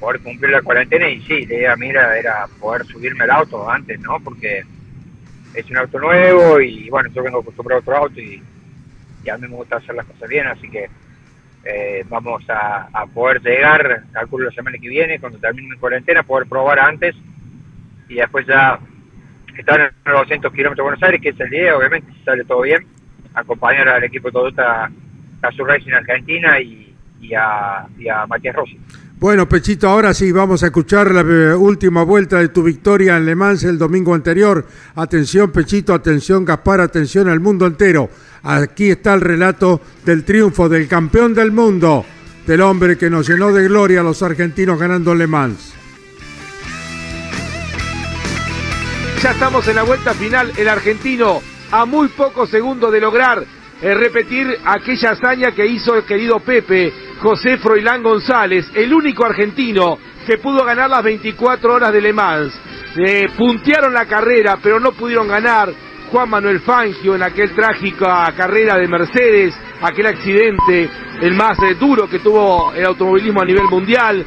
poder cumplir la cuarentena. Y sí, la idea mira era poder subirme al auto antes, ¿no? Porque es un auto nuevo y bueno, yo vengo acostumbrado a otro auto y, a mí me gusta hacer las cosas bien, así que eh, vamos a, a, poder llegar, calculo la semana que viene, cuando termine mi cuarentena, poder probar antes y después ya estar en los 200 kilómetros de Buenos Aires, que es el día, obviamente, si sale todo bien, acompañar al equipo Toyota Casu Racing Argentina y, y, a, y a Matías Rossi. Bueno, Pechito, ahora sí vamos a escuchar la eh, última vuelta de tu victoria en Le Mans el domingo anterior. Atención, Pechito, atención, Gaspar, atención al mundo entero. Aquí está el relato del triunfo del campeón del mundo, del hombre que nos llenó de gloria a los argentinos ganando Le Mans. Ya estamos en la vuelta final. El argentino a muy pocos segundos de lograr eh, repetir aquella hazaña que hizo el querido Pepe, José Froilán González, el único argentino que pudo ganar las 24 horas de Le Mans. Eh, puntearon la carrera, pero no pudieron ganar. Juan Manuel Fangio en aquel trágica carrera de Mercedes, aquel accidente, el más eh, duro que tuvo el automovilismo a nivel mundial.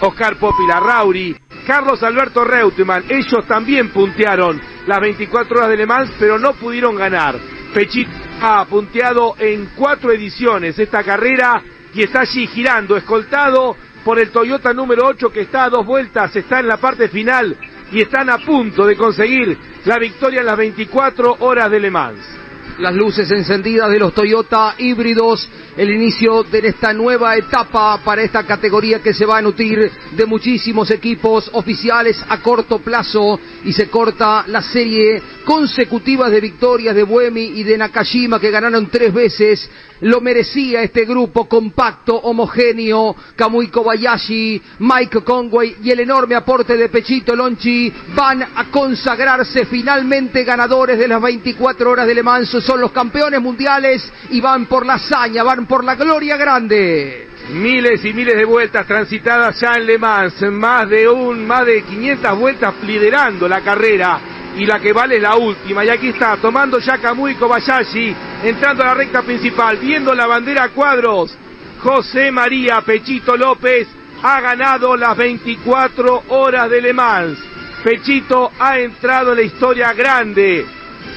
Oscar Popi Larrauri, Carlos Alberto Reutemann, ellos también puntearon las 24 horas de Le Mans, pero no pudieron ganar. Pechito ha punteado en cuatro ediciones esta carrera y está allí girando, escoltado por el Toyota número 8 que está a dos vueltas, está en la parte final y están a punto de conseguir la victoria en las 24 horas de Le Mans las luces encendidas de los Toyota híbridos, el inicio de esta nueva etapa para esta categoría que se va a nutrir de muchísimos equipos oficiales a corto plazo y se corta la serie consecutiva de victorias de Buemi y de Nakajima que ganaron tres veces lo merecía este grupo compacto, homogéneo, Kamui Kobayashi, Mike Conway y el enorme aporte de Pechito Lonchi van a consagrarse finalmente ganadores de las 24 horas de Le Mans, son los campeones mundiales y van por la hazaña, van por la gloria grande. Miles y miles de vueltas transitadas ya en Le Mans, más de un, más de 500 vueltas liderando la carrera y la que vale es la última. Y aquí está, tomando ya Kamui Kobayashi, entrando a la recta principal, viendo la bandera a cuadros. José María Pechito López ha ganado las 24 horas de Le Mans. Pechito ha entrado en la historia grande,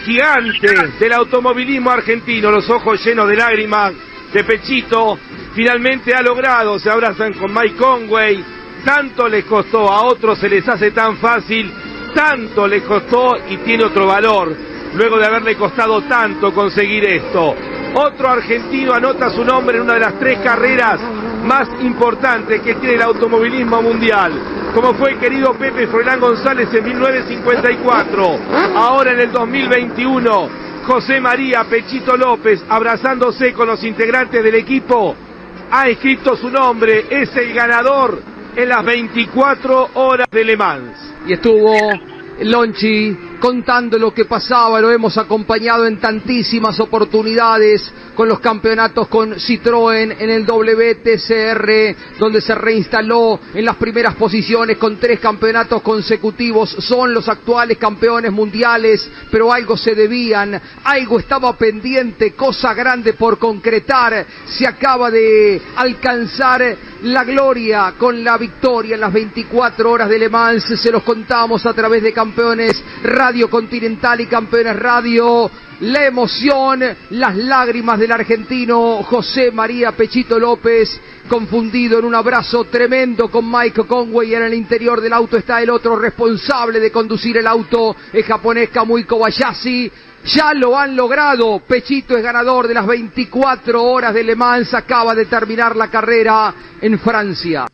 gigante del automovilismo argentino, los ojos llenos de lágrimas de Pechito. Finalmente ha logrado, se abrazan con Mike Conway. Tanto les costó, a otros se les hace tan fácil tanto le costó y tiene otro valor, luego de haberle costado tanto conseguir esto. Otro argentino anota su nombre en una de las tres carreras más importantes que tiene el automovilismo mundial, como fue el querido Pepe Froilán González en 1954. Ahora en el 2021, José María Pechito López, abrazándose con los integrantes del equipo, ha escrito su nombre, es el ganador en las 24 horas de Le Mans y estuvo Lonchi contando lo que pasaba, lo hemos acompañado en tantísimas oportunidades con los campeonatos con Citroën en el WTCR, donde se reinstaló en las primeras posiciones con tres campeonatos consecutivos. Son los actuales campeones mundiales, pero algo se debían, algo estaba pendiente, cosa grande por concretar. Se acaba de alcanzar la gloria con la victoria en las 24 horas de Le Mans. Se los contamos a través de Campeones Radio Continental y Campeones Radio la emoción, las lágrimas del argentino José María Pechito López, confundido en un abrazo tremendo con Mike Conway. En el interior del auto está el otro responsable de conducir el auto, el japonés Kamui Kobayashi. Ya lo han logrado. Pechito es ganador de las 24 horas de Le Mans. Acaba de terminar la carrera en Francia.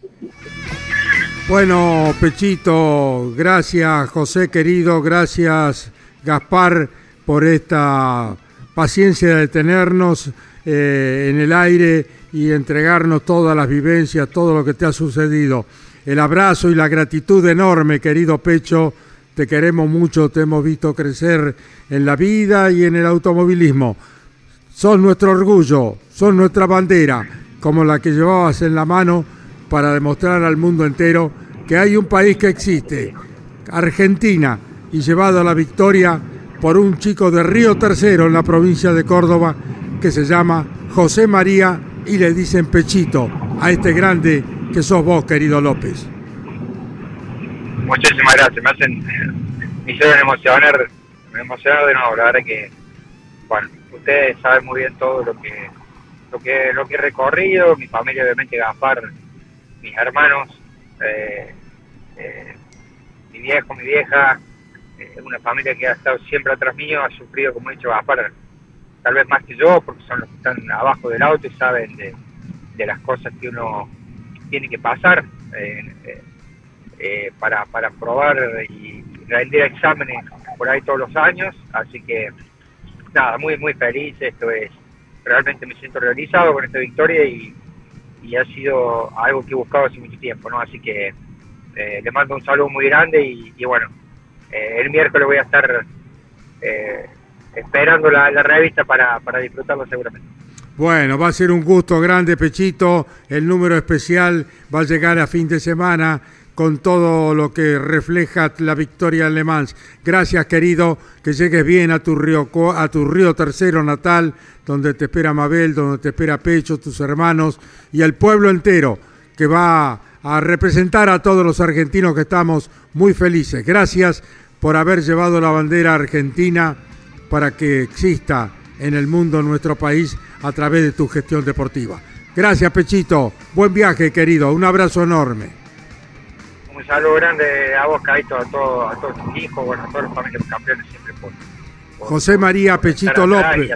Bueno, Pechito, gracias José querido, gracias Gaspar por esta paciencia de tenernos eh, en el aire y entregarnos todas las vivencias, todo lo que te ha sucedido. El abrazo y la gratitud enorme, querido Pecho. Te queremos mucho, te hemos visto crecer en la vida y en el automovilismo. Son nuestro orgullo, son nuestra bandera, como la que llevabas en la mano para demostrar al mundo entero que hay un país que existe, Argentina, y llevado a la victoria por un chico de Río Tercero en la provincia de Córdoba que se llama José María y le dicen Pechito a este grande que sos vos, querido López. Muchísimas gracias, me hacen, me hicieron emocionar, me emocionaron de nuevo, la verdad que, bueno, ustedes saben muy bien todo lo que, lo que, lo que he recorrido, mi familia obviamente Gaspar, mis hermanos, eh, eh, mi viejo, mi vieja, es una familia que ha estado siempre atrás mío, ha sufrido, como he dicho, Gaspar, tal vez más que yo, porque son los que están abajo del auto y saben de, las cosas que uno tiene que pasar eh, eh, eh, para, para probar y rendir exámenes por ahí todos los años. Así que, nada, muy, muy feliz. Esto es, realmente me siento realizado con esta victoria y, ha sido algo que he buscado hace mucho tiempo, ¿no? Así que le mando un saludo muy grande y bueno, eh, el miércoles voy a estar eh, esperando la, revista para, para disfrutarlo seguramente. Bueno, va a ser un gusto grande, Pechito. El número especial va a llegar a fin de semana con todo lo que refleja la victoria en Le Mans. Gracias, querido, que llegues bien a tu río, a tu río tercero natal, donde te espera Mabel, donde te espera Pecho, tus hermanos y el pueblo entero que va a representar a todos los argentinos que estamos muy felices. Gracias por haber llevado la bandera argentina para que exista en el mundo nuestro país a través de tu gestión deportiva. Gracias, Pechito. Buen viaje, querido. Un abrazo enorme. Un saludo grande a vos, Caito, a, todo, a todos tus hijos, bueno, a todos los familiares campeones siempre por, José María Pechito López.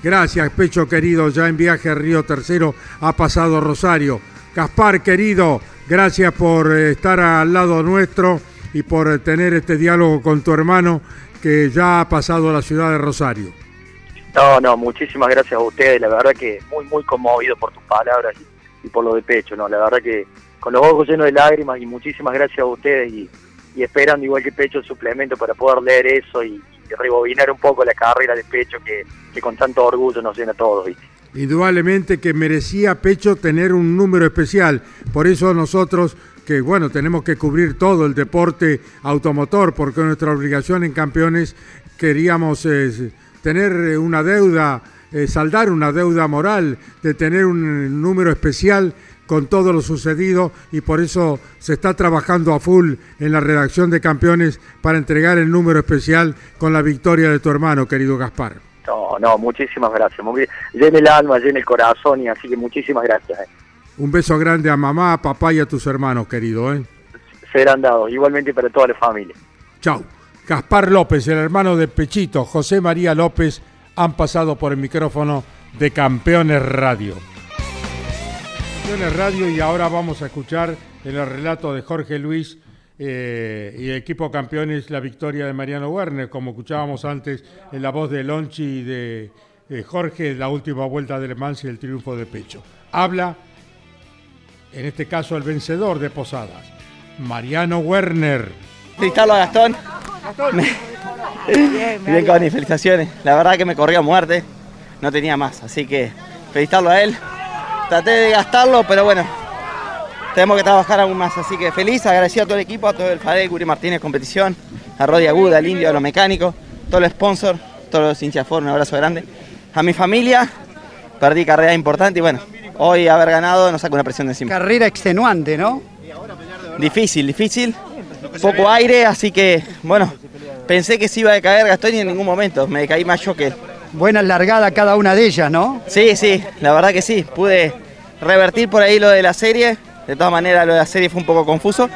Gracias, Pecho querido. Ya en viaje a Río Tercero ha pasado Rosario. Gaspar, querido, gracias por eh, estar al lado nuestro y por eh, tener este diálogo con tu hermano que ya ha pasado a la ciudad de Rosario. No, no, muchísimas gracias a ustedes, la verdad que muy, muy conmovido por tus palabras y, y por lo de pecho, ¿no? La verdad que con los ojos llenos de lágrimas y muchísimas gracias a ustedes y, esperando igual que pecho el suplemento para poder leer eso y, y rebobinar un poco la carrera de pecho que, con tanto orgullo nos llena a todos. Indudablemente que merecía Pecho tener un número especial. Por eso nosotros, que bueno, tenemos que cubrir todo el deporte automotor, porque nuestra obligación en campeones queríamos eh, tener eh, una deuda, eh, saldar una deuda moral, de tener un número especial con todo lo sucedido y por eso se está trabajando a full en la redacción de campeones para entregar el número especial con la victoria de tu hermano, querido Gaspar. No, no, muchísimas gracias. Muy, llena el alma, llena el corazón y así que muchísimas gracias. eh. Un beso grande a mamá, a papá y a tus hermanos, querido. ¿eh? Serán dados, igualmente para toda la familia. Chau. Gaspar López, el hermano de Pechito, José María López, han pasado por el micrófono de Campeones Radio. Campeones Radio y ahora vamos a escuchar en el relato de Jorge Luis eh, y el equipo campeones la victoria de Mariano Werner, como escuchábamos antes en la voz de Lonchi y de eh, Jorge, la última vuelta de Le Mans y el triunfo de Pecho. Habla, en este caso, el vencedor de Posadas, Mariano Werner. Felicitarlo a Gastón. Bien, Connie, felicitaciones. La verdad que me corrió a muerte. No tenía más, así que felicitarlo a él. Traté de gastarlo, pero bueno, tenemos que trabajar aún más. Así que feliz, agradecido a todo el equipo, a todo el FADE, Guri Martínez Competición, a Rodi Aguda, al Indio, a los mecánicos, todos los sponsors, todos los hinchas un abrazo grande. A mi familia, perdí carrera importante y bueno, hoy haber ganado nos saca una presión de encima. Carrera extenuante, ¿no? Difícil, difícil. Poco aire, así que, bueno, pensé que se iba a caer Gastón y en ningún momento. Me caí más yo que él. Buena largada cada una de ellas, ¿no? Sí, sí, la verdad que sí. Pude revertir por ahí lo de la serie. De todas maneras, lo de la serie fue un poco confuso.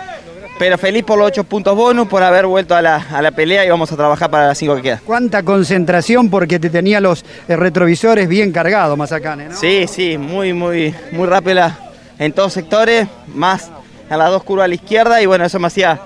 Pero feliz por los ocho puntos bonus, por haber vuelto a la, a la pelea y vamos a trabajar para las cinco que quedan. Cuánta concentración porque te tenía los eh, retrovisores bien cargados, Mazacane, ¿no? Sí, sí, muy, muy, muy rápida en todos sectores, más a las dos curvas a la izquierda y bueno, eso me hacía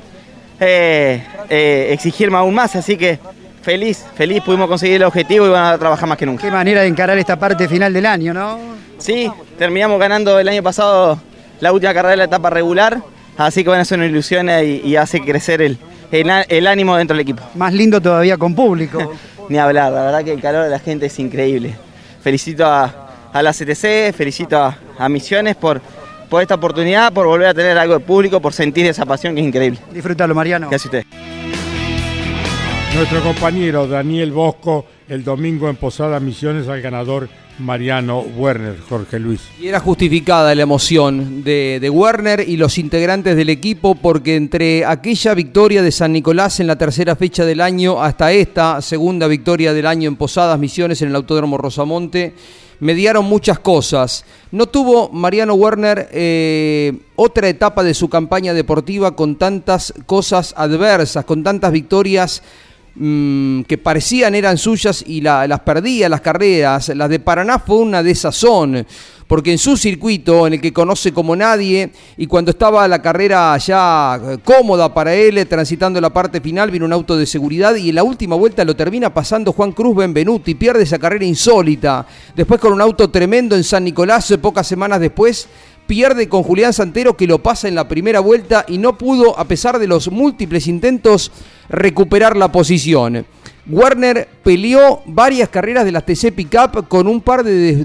eh, eh, exigirme aún más, así que feliz, feliz, pudimos conseguir el objetivo y vamos a trabajar más que nunca. Qué manera de encarar esta parte final del año, ¿no? Sí, terminamos ganando el año pasado la última carrera de la etapa regular, así que bueno, eso nos ilusiona y, y hace crecer el, el, el ánimo dentro del equipo. Más lindo todavía con público. Ni hablar, la verdad que el calor de la gente es increíble. Felicito a, a la CTC, felicito a, a Misiones por, por esta oportunidad, por volver a tener algo de público, por sentir esa pasión que es increíble. Disfrútalo, Mariano. Gracias a ustedes. Nuestro compañero Daniel Bosco, el domingo en Posada Misiones al ganador Mariano Werner, Jorge Luis. Y era justificada la emoción de, de, Werner y los integrantes del equipo porque entre aquella victoria de San Nicolás en la tercera fecha del año hasta esta segunda victoria del año en Posadas Misiones en el Autódromo Rosamonte, mediaron muchas cosas. No tuvo Mariano Werner eh, otra etapa de su campaña deportiva con tantas cosas adversas, con tantas victorias mmm, que parecían eran suyas y la, las perdía las carreras. Las de Paraná fue una desazón, porque en su circuito, en el que conoce como nadie, y cuando estaba la carrera ya cómoda para él, transitando la parte final, vino un auto de seguridad y en la última vuelta lo termina pasando Juan Cruz Benvenuti, pierde esa carrera insólita. Después con un auto tremendo en San Nicolás, pocas semanas después, pierde con Julián Santero que lo pasa en la primera vuelta y no pudo, a pesar de los múltiples intentos, recuperar la posición. Werner peleó varias carreras de las TC Pickup con un par de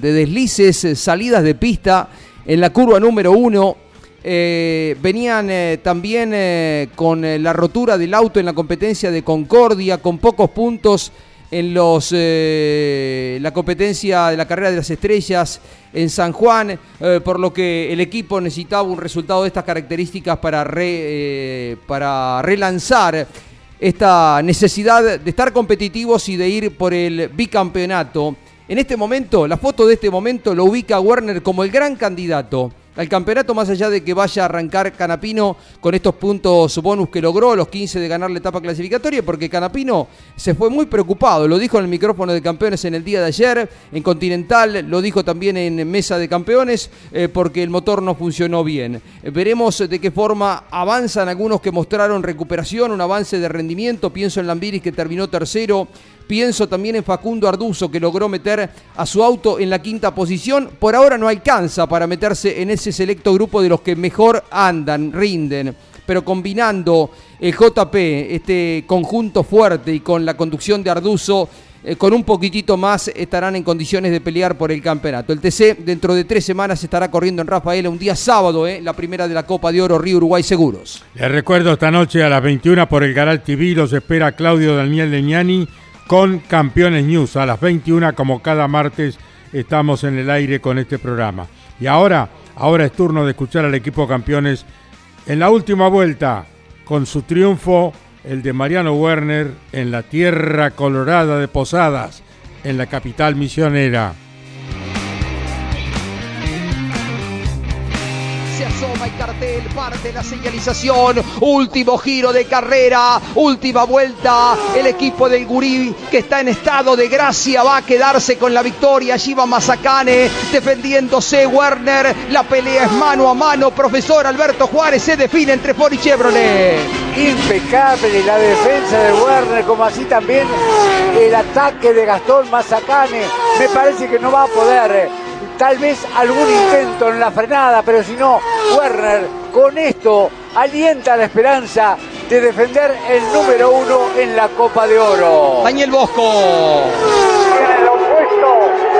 deslices, salidas de pista en la curva número uno. Eh, venían eh, también eh, con la rotura del auto en la competencia de Concordia, con pocos puntos en los eh, la competencia de la carrera de las estrellas en San Juan, eh, por lo que el equipo necesitaba un resultado de estas características para, re, eh, para relanzar esta necesidad de estar competitivos y de ir por el bicampeonato. En este momento, la foto de este momento lo ubica Werner como el gran candidato al campeonato, más allá de que vaya a arrancar Canapino con estos puntos bonus que logró, los 15 de ganar la etapa clasificatoria, porque Canapino se fue muy preocupado, lo dijo en el micrófono de campeones en el día de ayer, en Continental, lo dijo también en Mesa de Campeones, eh, porque el motor no funcionó bien. Veremos de qué forma avanzan algunos que mostraron recuperación, un avance de rendimiento, pienso en Lambiris que terminó tercero, Pienso también en Facundo Arduzo, que logró meter a su auto en la quinta posición. Por ahora no alcanza para meterse en ese selecto grupo de los que mejor andan, rinden. Pero combinando el JP, este conjunto fuerte y con la conducción de Arduzo, eh, con un poquitito más estarán en condiciones de pelear por el campeonato. El TC dentro de tres semanas estará corriendo en Rafaela un día sábado, eh, la primera de la Copa de Oro Río Uruguay Seguros. Les recuerdo esta noche a las 21 por el Canal TV los espera Claudio Daniel Leñani con Campeones News. A las 21 como cada martes estamos en el aire con este programa. Y ahora, ahora es turno de escuchar al equipo Campeones en la última vuelta con su triunfo el de Mariano Werner en la tierra colorada de Posadas, en la capital misionera. Cartel, parte la señalización, último giro de carrera, última vuelta. El equipo del Gurí, que está en estado de gracia, va a quedarse con la victoria. Allí va Mazacane defendiéndose. Werner, la pelea es mano a mano. Profesor Alberto Juárez se define entre Ford y Chevrolet. Impecable la defensa de Werner, como así también el ataque de Gastón Mazacane. Me parece que no va a poder. Tal vez algún intento en la frenada, pero si no, Werner con esto alienta la esperanza de defender el número uno en la Copa de Oro. Daniel Bosco. En el opuesto,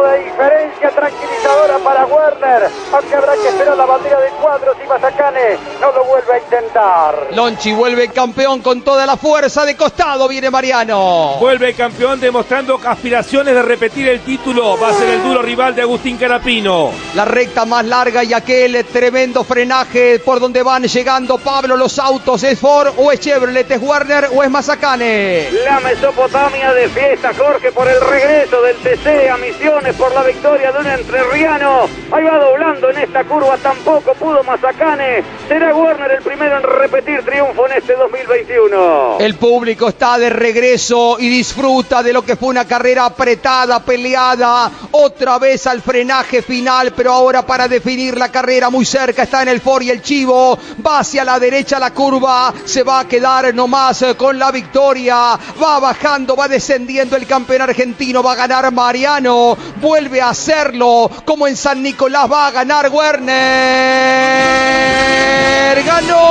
de diferencia tranquilizadora para Werner, aunque habrá que esperar la bandera de cuadros y Mazacane no lo vuelve a intentar. Lonchi vuelve campeón con toda la fuerza de costado. Viene Mariano. Vuelve campeón demostrando aspiraciones de repetir el título. Va a ser el duro rival de Agustín Carapino. La recta más larga y aquel tremendo frenaje por donde van llegando Pablo los autos. ¿Es Ford o es Chevrolet? ¿Es Werner o es Mazacane? La Mesopotamia de fiesta, Jorge, por el regreso del TC a Por la victoria de un entrerriano. Ahí va doblando en esta curva, tampoco pudo Mazacane. Será Werner el primero en repetir triunfo en este 2021. El público está de regreso y disfruta de lo que fue una carrera apretada, peleada, otra vez al frenaje final, pero ahora para definir la carrera muy cerca está en el Ford y el Chivo, va hacia la derecha la curva, se va a quedar nomás con la victoria, va bajando, va descendiendo el campeón argentino, va a ganar Mariano, vuelve a hacerlo, como en San Nicolás va a ganar Werner, ganó,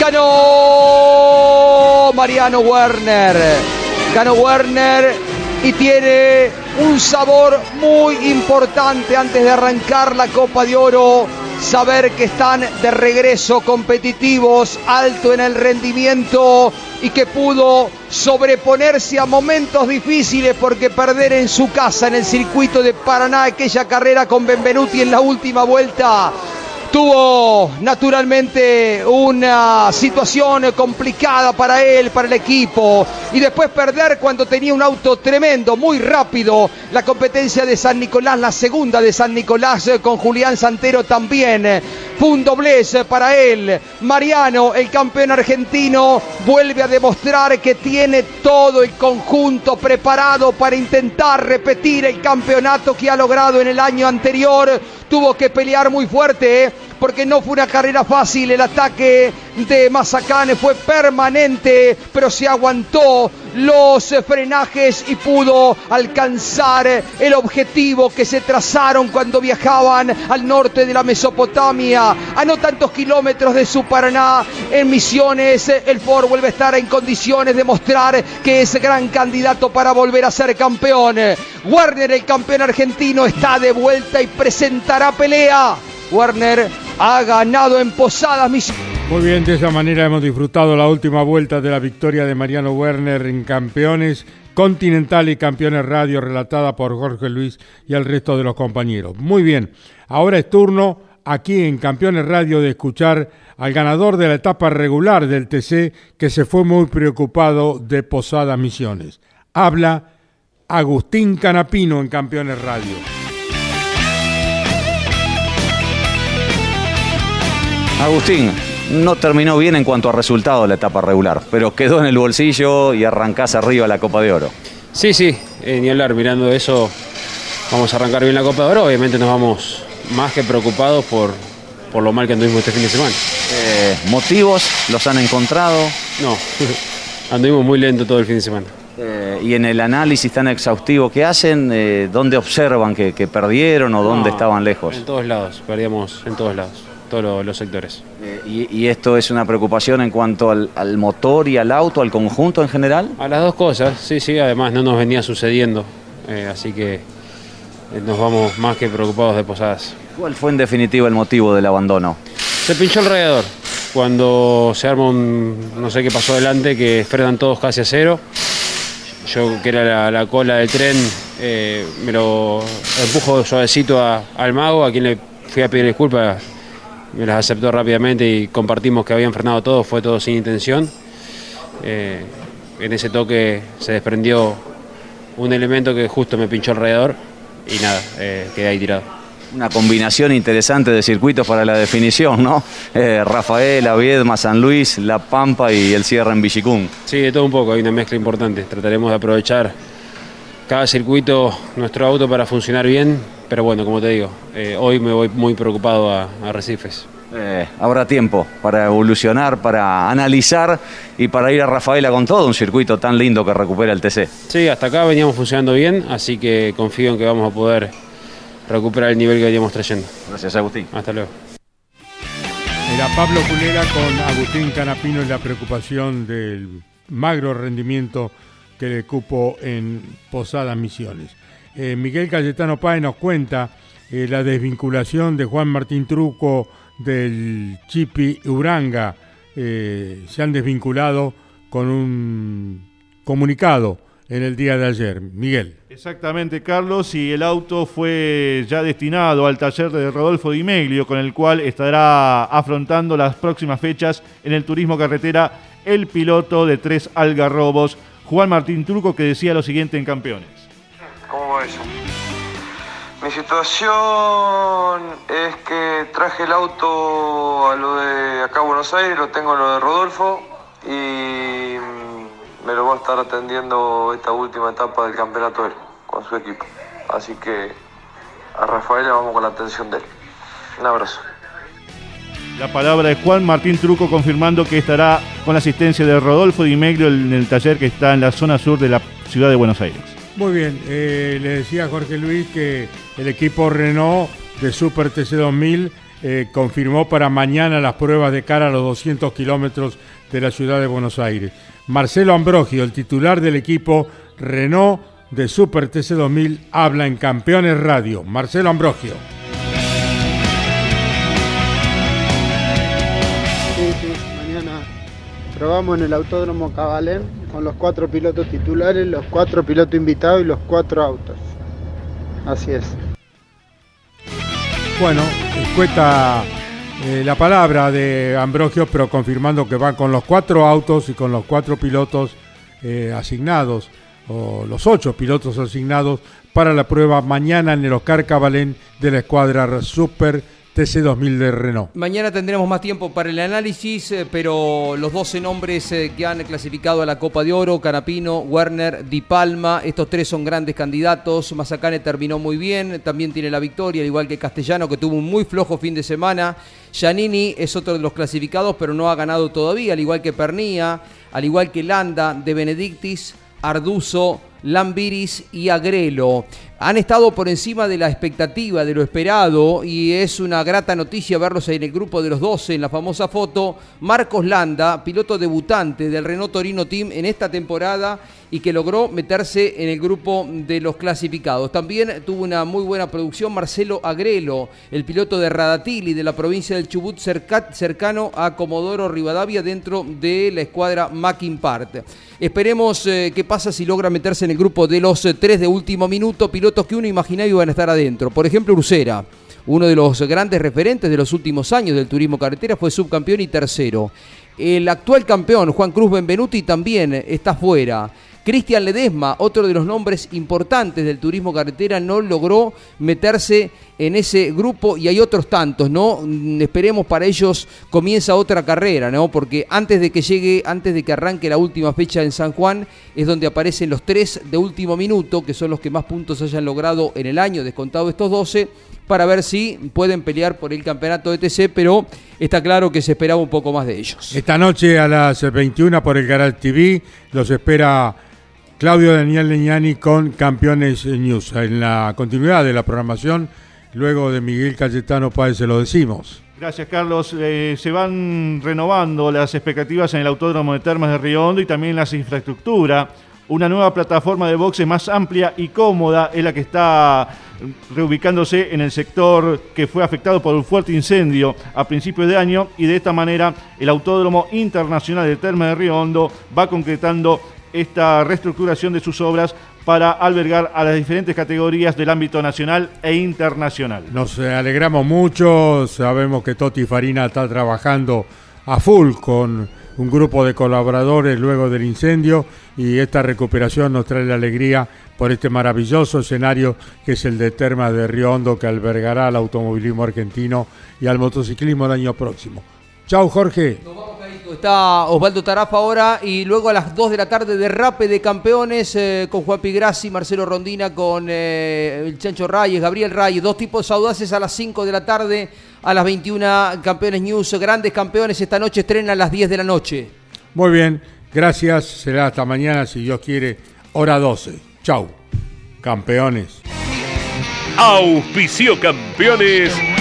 ganó Mariano Werner, ganó Werner y tiene un sabor muy importante antes de arrancar la Copa de Oro. Saber que están de regreso competitivos, alto en el rendimiento y que pudo sobreponerse a momentos difíciles porque perder en su casa en el circuito de Paraná aquella carrera con Benvenuti en la última vuelta tuvo naturalmente una situación complicada para él, para el equipo, y después perder cuando tenía un auto tremendo, muy rápido, la competencia de San Nicolás, la segunda de San Nicolás eh, con Julián Santero también. Fue un doblez para él. Mariano, el campeón argentino, vuelve a demostrar que tiene todo el conjunto preparado para intentar repetir el campeonato que ha logrado en el año anterior. Tuvo que pelear muy fuerte, ¿eh? Porque no fue una carrera fácil. El ataque de Mazacane fue permanente, pero se aguantó los frenajes y pudo alcanzar el objetivo que se trazaron cuando viajaban al norte de la Mesopotamia, a no tantos kilómetros de su Paraná. En Misiones, el Ford vuelve a estar en condiciones de mostrar que es gran candidato para volver a ser campeón. Warner, el campeón argentino, está de vuelta y presentará pelea. Warner ha ganado en Posadas Misiones. Muy bien, de esa manera hemos disfrutado la última vuelta de la victoria de Mariano Werner en Campeones Continental y Campeones Radio, relatada por Jorge Luis y el resto de los compañeros. Muy bien, ahora es turno aquí en Campeones Radio de escuchar al ganador de la etapa regular del TC que se fue muy preocupado de Posadas Misiones. Habla Agustín Canapino en Campeones Radio. Agustín, no terminó bien en cuanto a resultado la etapa regular, pero quedó en el bolsillo y arrancás arriba la Copa de Oro. Sí, sí, eh, ni hablar, mirando eso, vamos a arrancar bien la Copa de Oro, obviamente nos vamos más que preocupados por, por lo mal que anduvimos este fin de semana. Eh, ¿Motivos los han encontrado? No, anduvimos muy lento todo el fin de semana. Eh, y en el análisis tan exhaustivo que hacen, eh, ¿dónde observan que, que perdieron o dónde estaban lejos? En todos lados, perdíamos en todos lados, todos lo- los sectores. Eh, y, y esto es una preocupación en cuanto al, al motor y al auto, al conjunto en general? A las dos cosas, sí, sí, además no nos venía sucediendo, eh, así que eh, nos vamos más que preocupados de Posadas. ¿Cuál fue en definitiva el motivo del abandono? Se pinchó el radiador. Cuando se arma un, no sé qué pasó adelante, que frenan todos casi a cero. Yo, que era la, la cola del tren, eh, me lo empujo suavecito a- al mago, a quien le fui a pedir disculpas. Me las aceptó rápidamente y compartimos que habían frenado todo, fue todo sin intención. Eh, en ese toque se desprendió un elemento que justo me pinchó el radiador y nada, eh, quedé ahí tirado. Una combinación interesante de circuitos para la definición, ¿no? Eh, Rafaela, Viedma, San Luis, La Pampa y el cierre en Villicún. Sí, de todo un poco, hay una mezcla importante. Trataremos de aprovechar cada circuito, nuestro auto para funcionar bien, pero bueno, como te digo, eh, hoy me voy muy preocupado a, a Recifes. Eh, habrá tiempo para evolucionar, para analizar y para ir a Rafaela con todo, un circuito tan lindo que recupera el TC. Sí, hasta acá veníamos funcionando bien, así que confío en que vamos a poder recuperar el nivel que veníamos trayendo. Gracias, Agustín. Hasta luego. Era Pablo Culera con Agustín Canapino y la preocupación del magro rendimiento que le cupo en Posadas Misiones. Eh, Miguel Cayetano Páez nos cuenta eh, la desvinculación de Juan Martín Truco del Chipi Uranga. Eh, se han desvinculado con un comunicado en el día de ayer. Miguel. Exactamente, Carlos, y el auto fue ya destinado al taller de Rodolfo Di Meglio, con el cual estará afrontando las próximas fechas en el turismo carretera el piloto de tres algarrobos, Juan Martín Truco, que decía lo siguiente en Campeones. Mi situación es que traje el auto a lo de acá a Buenos Aires, lo tengo en lo de Rodolfo y mm, me lo va a estar atendiendo esta última etapa del campeonato él, con su equipo. Así que a Rafael vamos con la atención de él. Un abrazo. La palabra de Juan Martín Truco confirmando que estará con la asistencia de Rodolfo Di Meglio en el taller que está en la zona sur de la ciudad de Buenos Aires. Muy bien, eh, le decía Jorge Luis que el equipo Renault de Super TC2000 eh, confirmó para mañana las pruebas de cara a los 200 kilómetros de la ciudad de Buenos Aires. Marcelo Ambrogio, el titular del equipo Renault de Super TC2000, habla en Campeones Radio. Marcelo Ambrogio. Sí, sí, mañana probamos en el Autódromo Cabalén con los cuatro pilotos titulares, los cuatro pilotos invitados y los cuatro autos. Así es. Bueno, cuesta eh, la palabra de Ambrogio, pero confirmando que van con los cuatro autos y con los cuatro pilotos eh, asignados, o los ocho pilotos asignados para la prueba mañana en el Oscar Cabalén de la escuadra Super TC2000 de Renault. Mañana tendremos más tiempo para el análisis, eh, pero los 12 nombres eh, que han clasificado a la Copa de Oro, Canapino, Werner, Di Palma, estos tres son grandes candidatos. Mazacane terminó muy bien, también tiene la victoria, al igual que Castellano, que tuvo un muy flojo fin de semana. Giannini es otro de los clasificados, pero no ha ganado todavía, al igual que Pernía, al igual que Landa, De Benedictis, Arduzo, Lambiris y Agrelo. Han estado por encima de la expectativa, de lo esperado, y es una grata noticia verlos en el grupo de los 12 en la famosa foto. Marcos Landa, piloto debutante del Renault Torino Team en esta temporada y que logró meterse en el grupo de los clasificados. También tuvo una muy buena producción Marcelo Agrelo, el piloto de Radatili de la provincia del Chubut cerca- cercano a Comodoro Rivadavia dentro de la escuadra Mackin Part. Esperemos eh, qué pasa si logra meterse en el grupo de los eh, tres de último minuto, pilotos que uno imaginaba iban a estar adentro. Por ejemplo, Ursera, uno de los grandes referentes de los últimos años del turismo carretera, fue subcampeón y tercero. El actual campeón, Juan Cruz Benvenuti, también está fuera. Cristian Ledesma, otro de los nombres importantes del turismo carretera, no logró meterse en ese grupo y hay otros tantos, ¿no? Mm, Esperemos para ellos comienza otra carrera, ¿no? Porque antes de que llegue, antes de que arranque la última fecha en San Juan, es donde aparecen los tres de último minuto, que son los que más puntos hayan logrado en el año, descontado estos 12, para ver si pueden pelear por el campeonato de TC, pero está claro que se esperaba un poco más de ellos. Esta noche a las 21 por el Canal TV los espera Claudio Daniel Leñani con Campeones News. En la continuidad de la programación, luego de Miguel Cayetano Páez se lo decimos. Gracias, Carlos. Eh, se van renovando las expectativas en el Autódromo de Termas de Río Hondo y también las infraestructuras. Una nueva plataforma de boxes más amplia y cómoda es la que está reubicándose en el sector que fue afectado por un fuerte incendio a principios de año y de esta manera el Autódromo Internacional de Termas de Río Hondo va concretando esta reestructuración de sus obras para albergar a las diferentes categorías del ámbito nacional e internacional. Nos alegramos mucho, sabemos que Toti Farina está trabajando a full con un grupo de colaboradores luego del incendio y esta recuperación nos trae la alegría por este maravilloso escenario que es el de Termas de Río Hondo que albergará al automovilismo argentino y al motociclismo el año próximo. Chao Jorge. Está Osvaldo Tarafa ahora y luego a las 2 de la tarde derrape de campeones eh, con Juan Pigrassi, Marcelo Rondina, con eh, el Chancho Reyes, Gabriel Reyes, dos tipos audaces a las 5 de la tarde, a las 21 Campeones News, grandes campeones esta noche estrena a las 10 de la noche. Muy bien, gracias, será hasta mañana si Dios quiere, hora 12. Chau, campeones. Auspicio campeones.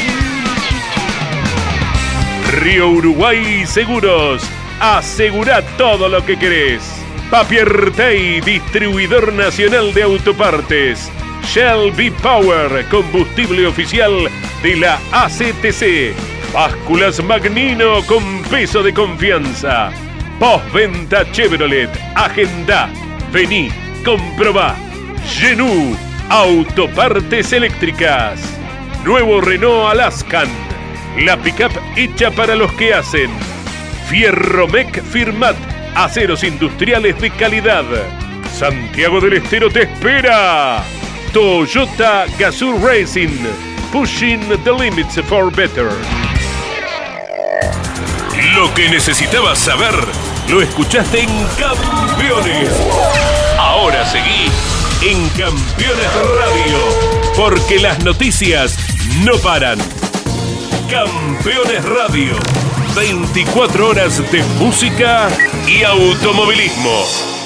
Río Uruguay Seguros. Asegura todo lo que querés. Papiertei, distribuidor nacional de autopartes. Shell V-Power, combustible oficial de la ACTC. Básculas Magnino con peso de confianza. Postventa Chevrolet. Agenda. Vení, comprobá. Genú, autopartes eléctricas. Nuevo Renault Alaskan. La pickup hecha para los que hacen. Fierromec Firmat. Aceros industriales de calidad. Santiago del Estero te espera. Toyota Gazoo Racing. Pushing the limits for better. Lo que necesitabas saber lo escuchaste en Campeones. Ahora seguí en Campeones Radio. Porque las noticias no paran. Campeones Radio. 24 horas de música y automovilismo.